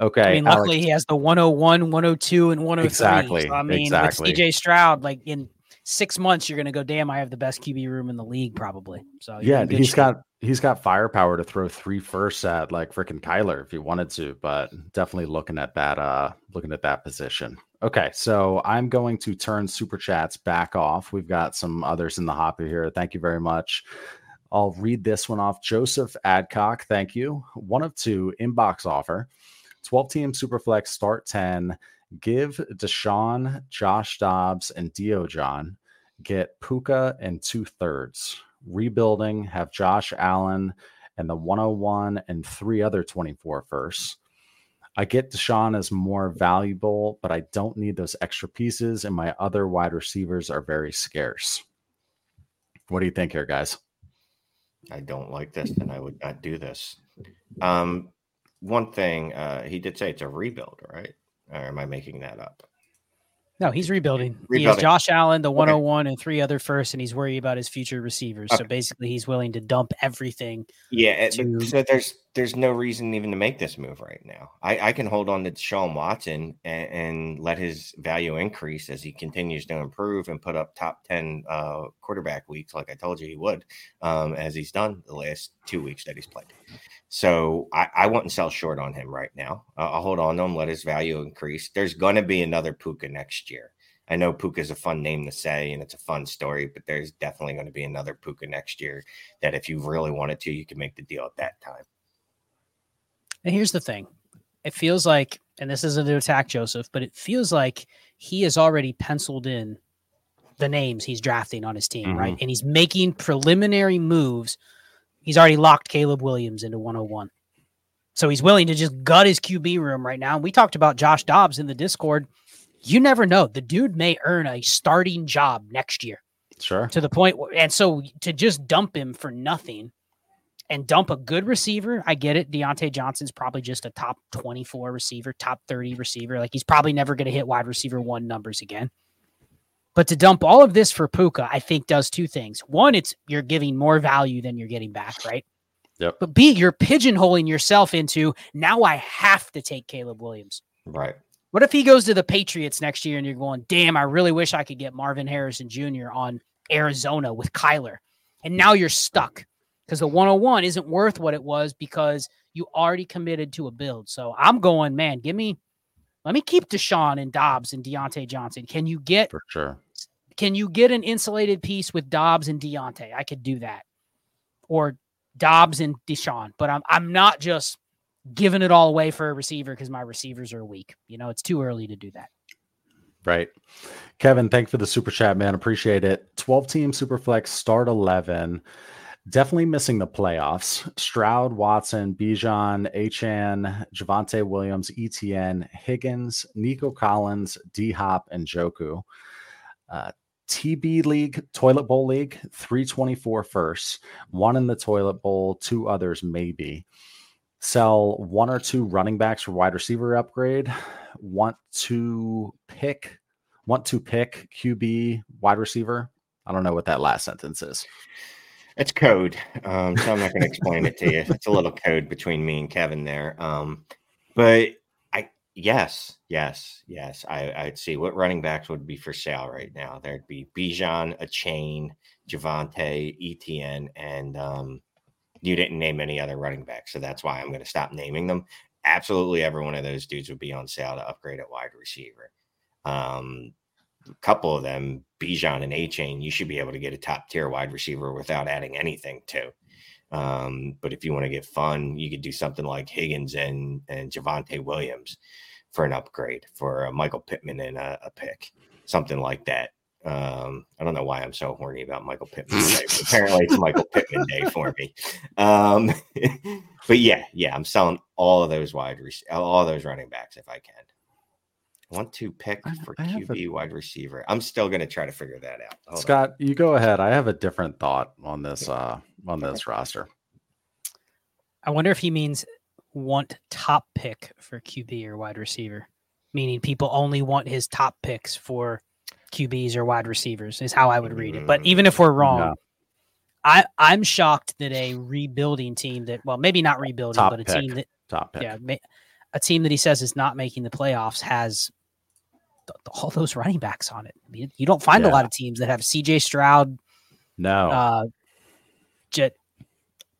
Okay. I mean, luckily Alex. he has the 101, 102, and 103. Exactly. So, I mean, exactly. with CJ Stroud, like in six months, you're going to go, damn, I have the best QB room in the league, probably. So yeah, he's shape. got he's got firepower to throw three firsts at like freaking Kyler if he wanted to, but definitely looking at that uh looking at that position. Okay, so I'm going to turn super chats back off. We've got some others in the hopper here. Thank you very much. I'll read this one off. Joseph Adcock, thank you. One of two inbox offer. 12 team Superflex start 10. Give Deshaun, Josh Dobbs, and Dio John. Get Puka and two thirds. Rebuilding, have Josh Allen and the 101 and three other 24 firsts. I get Deshaun as more valuable, but I don't need those extra pieces, and my other wide receivers are very scarce. What do you think here, guys? I don't like this, and I would not do this. Um, one thing uh, he did say it's a rebuild, right? Or am I making that up? No, he's rebuilding. rebuilding. He has Josh Allen, the 101, okay. and three other firsts, and he's worried about his future receivers. Okay. So basically, he's willing to dump everything. Yeah. To... So there's there's no reason even to make this move right now. I, I can hold on to Sean Watson and, and, let his value increase as he continues to improve and put up top 10 uh, quarterback weeks, like I told you he would, um, as he's done the last two weeks that he's played. So I, I wouldn't sell short on him right now. Uh, I'll hold on to him, let his value increase. There's going to be another Puka next year. I know Puka is a fun name to say and it's a fun story, but there's definitely going to be another Puka next year that if you really wanted to, you can make the deal at that time. And here's the thing it feels like, and this isn't to attack Joseph, but it feels like he has already penciled in the names he's drafting on his team, mm-hmm. right? And he's making preliminary moves He's already locked Caleb Williams into 101. So he's willing to just gut his QB room right now. And we talked about Josh Dobbs in the Discord. You never know. The dude may earn a starting job next year. Sure. To the point, where, and so to just dump him for nothing and dump a good receiver, I get it. Diontae Johnson's probably just a top 24 receiver, top 30 receiver. Like he's probably never going to hit wide receiver one numbers again. But to dump all of this for Puka, I think does two things. One, it's you're giving more value than you're getting back, right? Yep. But B, you're pigeonholing yourself into now I have to take Caleb Williams. Right. What if he goes to the Patriots next year and you're going, damn, I really wish I could get Marvin Harrison Jr. on Arizona with Kyler. And now you're stuck because the 101 isn't worth what it was because you already committed to a build. So I'm going, man, give me let me keep Deshaun and Dobbs and Diontae Johnson. Can you get for sure? Can you get an insulated piece with Dobbs and Diontae? I could do that, or Dobbs and Deshaun. But I'm I'm not just giving it all away for a receiver because my receivers are weak. You know, it's too early to do that. Right. Kevin, thank you for the super chat, man. Appreciate it. 12 team super flex start 11. Definitely missing the playoffs. Stroud, Watson, Bijan, Achane, Javonte Williams, ETN, Higgins, Nico Collins, D Hop, and Njoku. Uh, TB League, Toilet Bowl League, 324 first, one in the toilet bowl, two others maybe. Sell one or two running backs for wide receiver upgrade. Want to pick, want to pick QB wide receiver. I don't know what that last sentence is. It's code. Um, so I'm not going to explain it to you. It's a little code between me and Kevin there. Um, but I, yes, yes, yes. I, I'd see what running backs would be for sale right now. There'd be Bijan, Achane, Javonte, ETN, and um, you didn't name any other running backs. So that's why I'm going to stop naming them. Absolutely every one of those dudes would be on sale to upgrade at wide receiver. Um, a couple of them, Bijan and Achane, you should be able to get a top tier wide receiver without adding anything to. Um, but if you want to get fun, you could do something like Higgins and and Javonte Williams for an upgrade for a Michael Pittman and a, a pick, something like that. Um, I don't know why I'm so horny about Michael Pittman today, apparently it's Michael Pittman day for me. Um, but yeah, yeah, I'm selling all of those wide, all of those running backs if I can. Want to pick for I QB a, wide receiver. I'm still going to try to figure that out. Hold Scott, on. you go ahead. I have a different thought on this uh on this roster. I wonder if he means want top pick for QB or wide receiver, meaning people only want his top picks for QBs or wide receivers is how I would read it. But mm, even if we're wrong, no. I I'm shocked that a rebuilding team that well maybe not rebuilding top but a pick. team that top pick. yeah a team that he says is not making the playoffs has all those running backs on it. I mean, you don't find yeah. a lot of teams that have CJ Stroud, no, uh, Jet,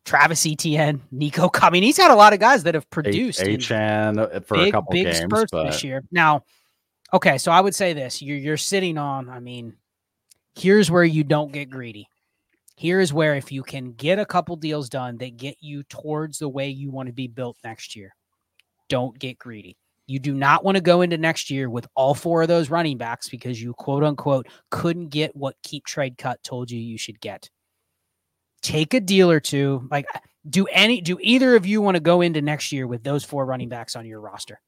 Travis Etienne, Nico. I mean, he's had a lot of guys that have produced Achane for big, a couple big games spurts but... this year. Now, okay, so I would say this: you're you're sitting on. I mean, here's where you don't get greedy. Here's where if you can get a couple deals done that get you towards the way you want to be built next year, don't get greedy. You do not want to go into next year with all four of those running backs because you quote unquote couldn't get what Keep Trade Cut told you you should get. Take a deal or two. Like, uh, do any, do either of you want to go into next year with those four running backs on your roster?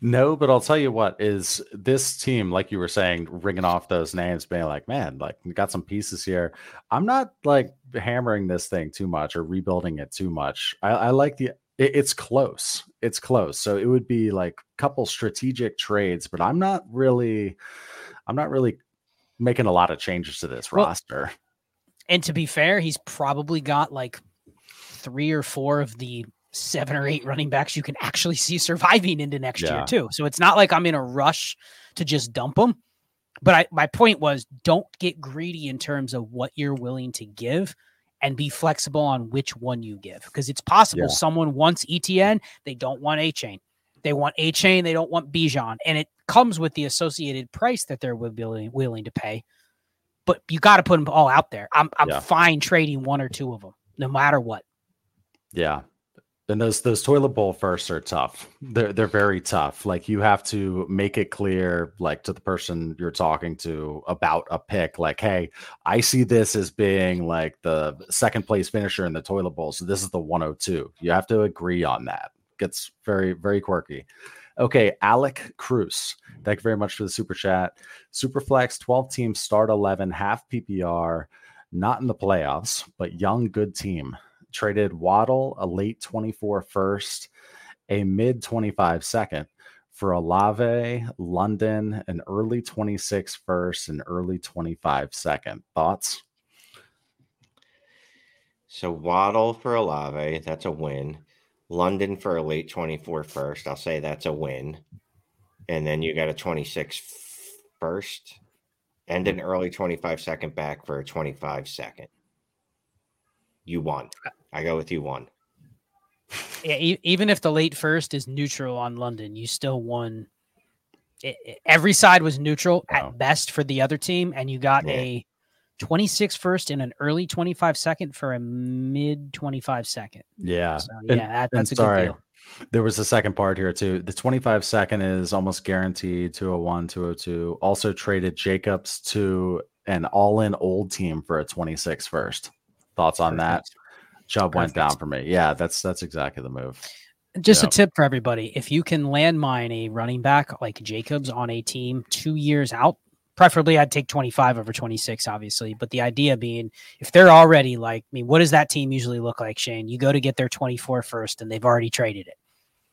No, but I'll tell you what is this team, like you were saying, ringing off those names, being like, man, like we got some pieces here. I'm not like hammering this thing too much or rebuilding it too much. I, I like the it's close. It's close. So it would be like a couple strategic trades, but I'm not really, I'm not really making a lot of changes to this well, roster. And to be fair, he's probably got like three or four of the seven or eight running backs you can actually see surviving into next yeah. year too. So it's not like I'm in a rush to just dump them. But I, my point was, don't get greedy in terms of what you're willing to give and be flexible on which one you give because it's possible yeah. someone wants ETN, they don't want Achane. They want Achane, they don't want Bijan, and it comes with the associated price that they're willing willing to pay. But you got to put them all out there. I'm I'm yeah. fine trading one or two of them, no matter what. Yeah, and those those toilet bowl firsts are tough. They're they're very tough. Like you have to make it clear, like to the person you're talking to about a pick. Like, hey, I see this as being like the second place finisher in the toilet bowl. So this is the 102. You have to agree on that. Gets very very quirky. Okay, Alec Cruz. Thank you very much for the super chat. Superflex 12 team start 11 half PPR. Not in the playoffs, but young good team traded Waddle, a late 24 first, a mid 25 second for Olave, London, an early 26 first, and early 25 second. Thoughts? So Waddle for Olave, that's a win. London for a late 24 first, I'll say that's a win. And then you got a 26 first and an early 25 second back for a 25 second. You won. I go with you one. Yeah, e- even if the late first is neutral on London, you still won. It, it, every side was neutral wow. at best for the other team, and you got yeah. a 26 first and an early 25 second for a mid 25 second. Yeah. So, yeah, that, that's a sorry. good deal. There was a second part here too. The 25 second is almost guaranteed 201, 202. Also traded Jacobs to an all in old team for a 26 first. Thoughts on Perfect. that? Chubb went down for me. Yeah, that's that's exactly the move. Just a tip for everybody: if you can landmine a running back like Jacobs on a team two years out, preferably I'd take 25 over 26, obviously. But the idea being, if they're already like, I mean, what does that team usually look like, Shane? You go to get their 24 first, and they've already traded it.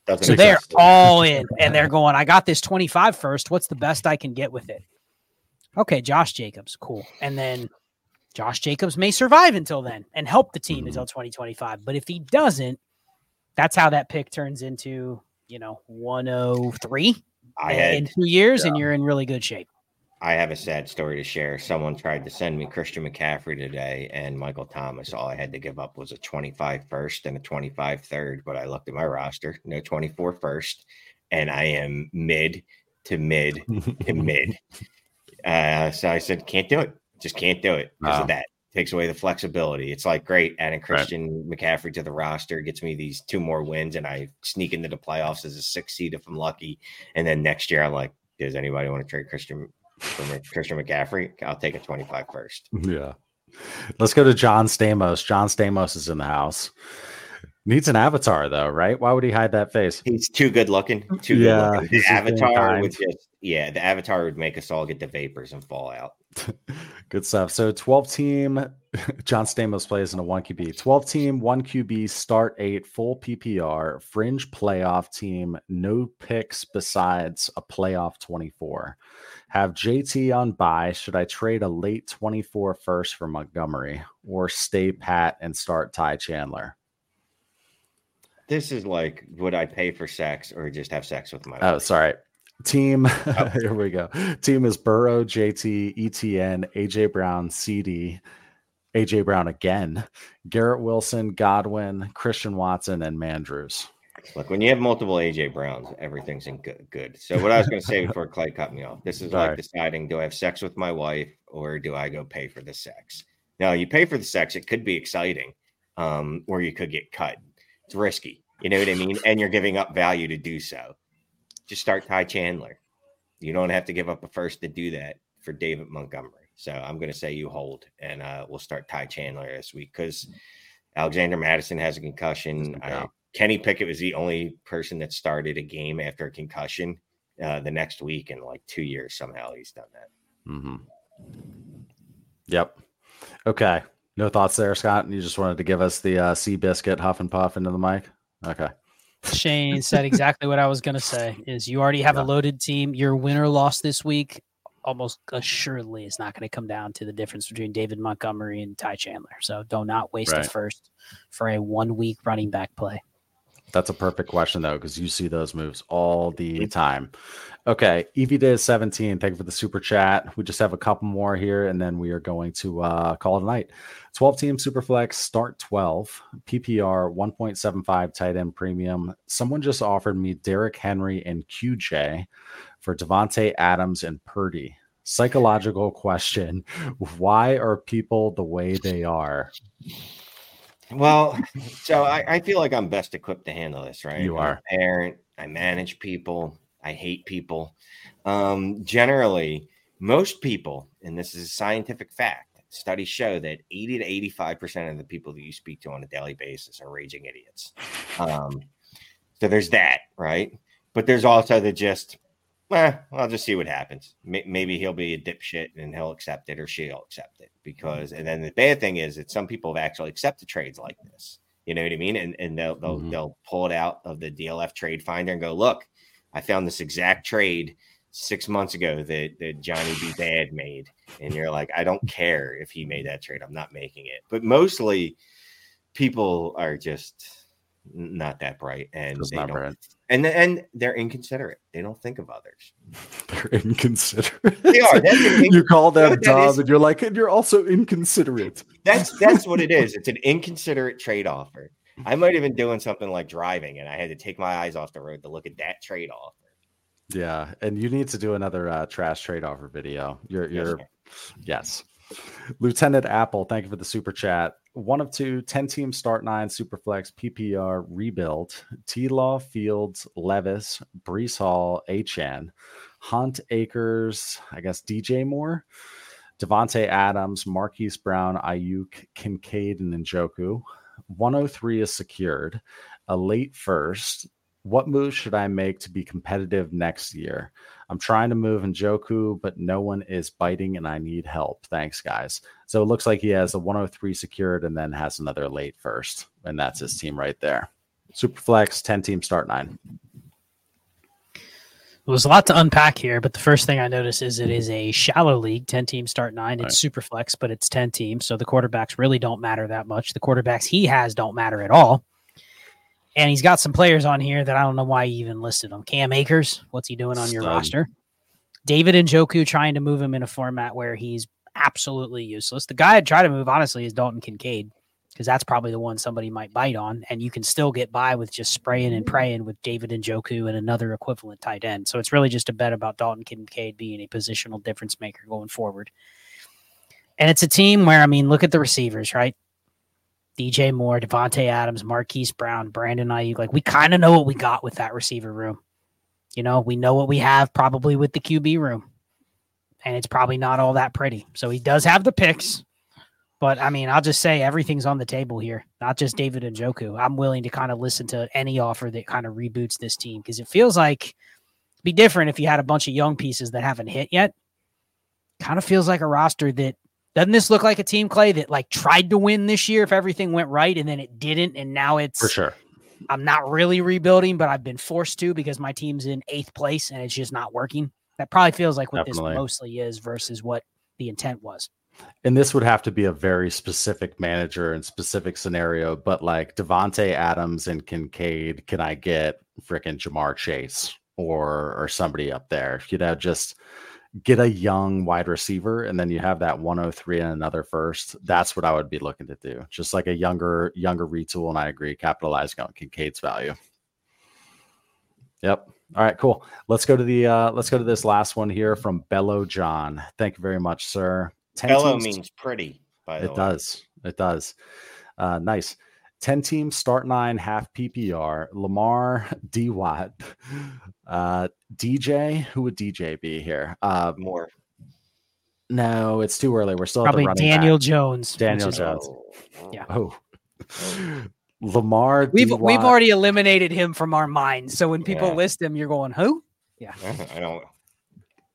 Doesn't so they're sense. all in, and they're going. I got this 25 first. What's the best I can get with it? Okay, Josh Jacobs, cool. And then Josh Jacobs may survive until then and help the team mm-hmm. until 2025. But if he doesn't, that's how that pick turns into, you know, 103 I had, in two years, yeah. and you're in really good shape. I have a sad story to share. Someone tried to send me Christian McCaffrey today and Michael Thomas. All I had to give up was a 25 first and a 25 third. But I looked at my roster, no 24 first, and I am mid to mid to mid. Uh, so I said, can't do it. Just can't do it because wow. of that. Takes away the flexibility. It's like great adding Christian right. McCaffrey to the roster gets me these two more wins, and I sneak into the playoffs as a six seed if I'm lucky. And then next year, I'm like, does anybody want to trade Christian for Christian McCaffrey? I'll take a 25 first. Yeah. Let's go to John Stamos. John Stamos is in the house. Needs an avatar though, right? Why would he hide that face? He's too good looking. Too yeah, good looking. The avatar would just yeah, the avatar would make us all get the vapors and fall out. good stuff. So 12 team John Stamos plays in a 1 QB. 12 team, 1 QB, start 8, full PPR, fringe playoff team, no picks besides a playoff 24. Have JT on buy. Should I trade a late 24 first for Montgomery or stay pat and start Ty Chandler? This is like, would I pay for sex or just have sex with my? Oh, wife? sorry. Team, oh. here we go. Team is Burrow, JT, ETN, AJ Brown, CeeDee, AJ Brown again, Garrett Wilson, Godwin, Christian Watson, and Mandrews. Look, when you have multiple AJ Browns, everything's in good. good. So what I was going to say before Clay cut me off, this is like deciding: do I have sex with my wife or do I go pay for the sex? Now, you pay for the sex; it could be exciting, um, or you could get cut. It's risky. You know what I mean? And you're giving up value to do so. Just start Ty Chandler. You don't have to give up a first to do that for David Montgomery. So I'm going to say you hold, and uh, we'll start Ty Chandler this week because Alexander Mattison has a concussion. I, Kenny Pickett was the only person that started a game after a concussion uh, the next week in like two years. Somehow he's done that. Mm-hmm. Yep. Okay. No thoughts there, Scott. You just wanted to give us the uh, sea biscuit huff and puff into the mic. Okay. Shane said exactly what I was going to say. Is you already have yeah. a loaded team. Your winner loss this week almost assuredly is not going to come down to the difference between David Montgomery and Ty Chandler. So do not waste right. a first for a one week running back play. That's a perfect question though, because you see those moves all the time. Okay, EV Day 17. Thank you for the super chat. We just have a couple more here, and then we are going to uh, call it a night. 12 team Superflex, start 12, PPR 1.75 tight end premium. Someone just offered me Derrick Henry and QJ for Davante Adams and Purdy. Psychological question Why are people the way they are? Well, so I, I, feel like I'm best equipped to handle this, right? You are. a parent, I manage people, I hate people. Um, generally, most people, and this is a scientific fact, studies show that 80 to 85% of the people that you speak to on a daily basis are raging idiots. Um, so there's that, right? But there's also the just, eh, I'll just see what happens. Maybe he'll be a dipshit and he'll accept it or she'll accept it because, and then the bad thing is that some people have actually accepted trades like this. You know what I mean? And and they'll they'll, mm-hmm. they'll pull it out of the DLF trade finder and go, look, I found this exact trade six months ago that, that Johnny B. Bad made. And you're like, I don't care if he made that trade. I'm not making it. But mostly people are just not that bright and they don't, bright. and and they're inconsiderate. They don't think of others. They're inconsiderate. They are. you call them dumb, and you're like, and you're also inconsiderate. That's that's what it is. It's an inconsiderate trade offer. I might have been doing something like driving, and I had to take my eyes off the road to look at that trade offer. Yeah, and you need to do another uh, trash trade offer video. You're, you're, yes, yes. Lieutenant Apple, thank you for the super chat. One of two, 10 team start nine, Superflex, PPR, rebuild, T Law, Fields, Levis, Breece Hall, Achane, Hunt, Akers, I guess DJ Moore, Davante Adams, Marquise Brown, Aiyuk, Kincaid, and Njoku. 103 is secured. A late first. What move should I make to be competitive next year? I'm trying to move Njoku, but no one is biting and I need help. Thanks, guys. So it looks like he has a 103 secured and then has another late first. And that's his team right there. Superflex, 10 team start nine. There's a lot to unpack here, but the first thing I notice is it is a shallow league, 10 teams start nine. It's right. super flex, but it's 10 teams. So the quarterbacks really don't matter that much. The quarterbacks he has don't matter at all. And he's got some players on here that I don't know why he even listed them. Cam Akers, what's he doing on your roster? David Njoku trying to move him in a format where he's absolutely useless. The guy I'd try to move, honestly, is Dalton Kincaid because that's probably the one somebody might bite on, and you can still get by with just spraying and praying with David Njoku and another equivalent tight end. So it's really just a bet about Dalton Kincaid being a positional difference maker going forward. And it's a team where I mean, look at the receivers, right? DJ Moore, Davante Adams, Marquise Brown, Brandon Aiyuk. Like we kind of know what we got with that receiver room. You know, we know what we have probably with the QB room, and it's probably not all that pretty. So he does have the picks. But I mean, I'll just say everything's on the table here, not just David Njoku. I'm willing to kind of listen to any offer that kind of reboots this team because it feels like be different if you had a bunch of young pieces that haven't hit yet. Kind of feels like a roster that doesn't this look like a team Clay that like tried to win this year if everything went right and then it didn't and now it's for sure. I'm not really rebuilding, but I've been forced to because my team's in eighth place and it's just not working. That probably feels like what Definitely. this mostly is versus what the intent was. And this would have to be a very specific manager and specific scenario, but like Davante Adams and Kincaid, can I get freaking Ja'Marr Chase or or somebody up there? You know, just get a young wide receiver and then you have that 103 and another first. That's what I would be looking to do. Just like a younger, younger retool. And I agree, capitalizing on Kincaid's value. Yep. All right, cool. Let's go to the uh let's go to this last one here from Bello John. Thank you very much, sir. Teams. means pretty. By it does. It does. Uh, nice. 10 teams, start nine, half PPR. Lamar, D Watt, uh, DJ. Who would DJ be here? Uh, Moore. No, it's too early. We're still probably Daniel back. Jones. Daniel Jones. Yeah. Oh. Lamar. We've D-Watt. we've already eliminated him from our minds. So when people yeah. list him, you're going, who? Yeah. I don't.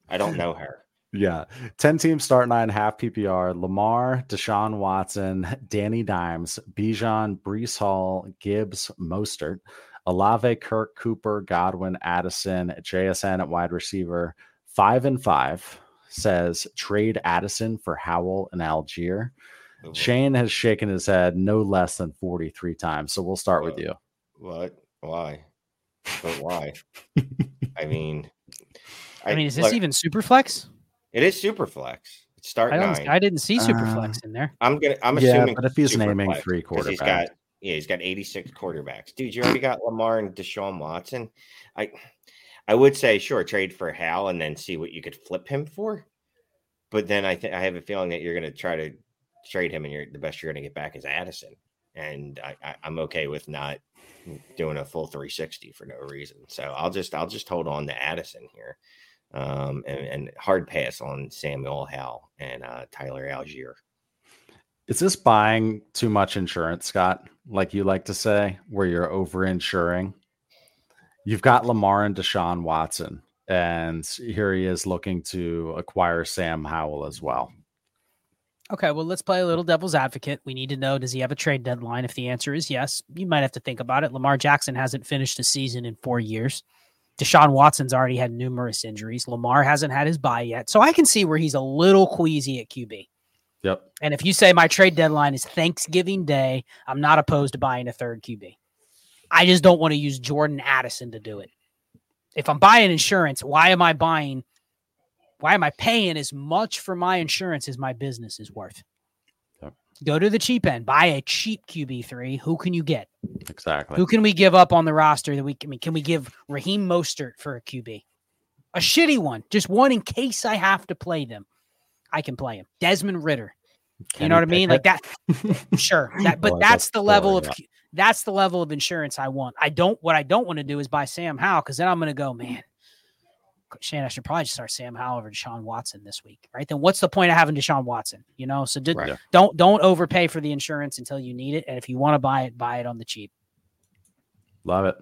I don't know her. Yeah. 10 teams start nine, half PPR. Lamar, Deshaun Watson, Danny Dimes, Bijan, Breece Hall, Gibbs, Mostert, Olave, Kirk, Cooper, Godwin, Addison, JSN at wide receiver. Five and five says trade Addison for Howell and Allgeier. Oh, Shane has shaken his head no less than 43 times. So we'll start with you. What? Why? But why? I mean, I, I mean, is this look, even super flex? It is Superflex. It's start I nine. I didn't see Superflex uh, in there. I'm gonna. I'm assuming. Yeah, but if he's naming three quarterbacks, he's got yeah, he's got 86 quarterbacks. Dude, you already got Lamar and Deshaun Watson. I I would say sure trade for Hal and then see what you could flip him for. But then I think I have a feeling that you're going to try to trade him, and you're the best you're going to get back is Addison. And I, I, I'm okay with not doing a full 360 for no reason. So I'll just I'll just hold on to Addison here um, and, and, hard pass on Samuel Howell and uh, Tyler Allgeier. Is this buying too much insurance, Scott? Like you like to say, where you're over insuring? You've got Lamar and Deshaun Watson, and here he is looking to acquire Sam Howell as well. Okay, well, let's play a little devil's advocate. We need to know does he have a trade deadline? If the answer is yes, you might have to think about it. Lamar Jackson hasn't finished a season in four years. Deshaun Watson's already had numerous injuries. Lamar hasn't had his bye yet. So I can see where he's a little queasy at QB. Yep. And if you say my trade deadline is Thanksgiving Day, I'm not opposed to buying a third QB. I just don't want to use Jordan Addison to do it. If I'm buying insurance, why am I buying? Why am I paying as much for my insurance as my business is worth? Go to the cheap end, buy a cheap QB3. Who can you get? Exactly. Who can we give up on the roster that we can? I mean, can we give Raheem Mostert for a QB? A shitty one, just one in case I have to play them. I can play him. Desmond Ridder. you know what I mean? Like that. sure, that, but Well, that's that's the level of story, that's the level of insurance I want. I don't. What I don't want to do is buy Sam Howell because then I'm going to go, man. Shane, I should probably just start Sam Howell over Deshaun Watson this week, right? Then what's the point of having Deshaun Watson? You know, so d- Right. don't don't overpay for the insurance until you need it, and if you want to buy it, buy it on the cheap. Love it.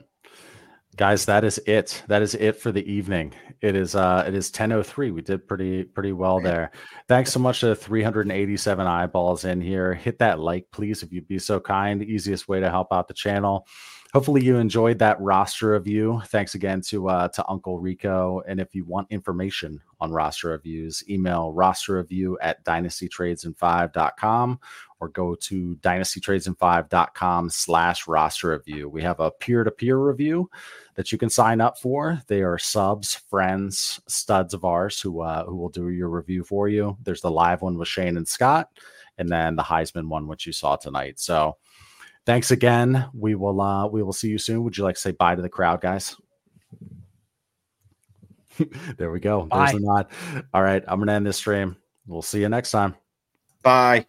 Guys, that is it. That is it for the evening. It is uh it is 10:03. We did pretty pretty well there. Thanks so much to 387 eyeballs in here. Hit that like please if you'd be so kind. Easiest way to help out the channel. Hopefully you enjoyed that roster review. Thanks again to uh to Uncle Rico and if you want information on roster reviews, email roster review at dynastytradesand5.com or go to dynastytradesand5.com slash roster review. We have a peer-to-peer review that you can sign up for. They are subs, friends, studs of ours who uh, who will do your review for you. There's the live one with Shane and Scott, and then the Heisman one, which you saw tonight. So thanks again. We will uh, we will see you soon. Would you like to say bye to the crowd, guys? there we go. There's Bye. the nod. All right, I'm gonna end this stream. We'll see you next time. Bye.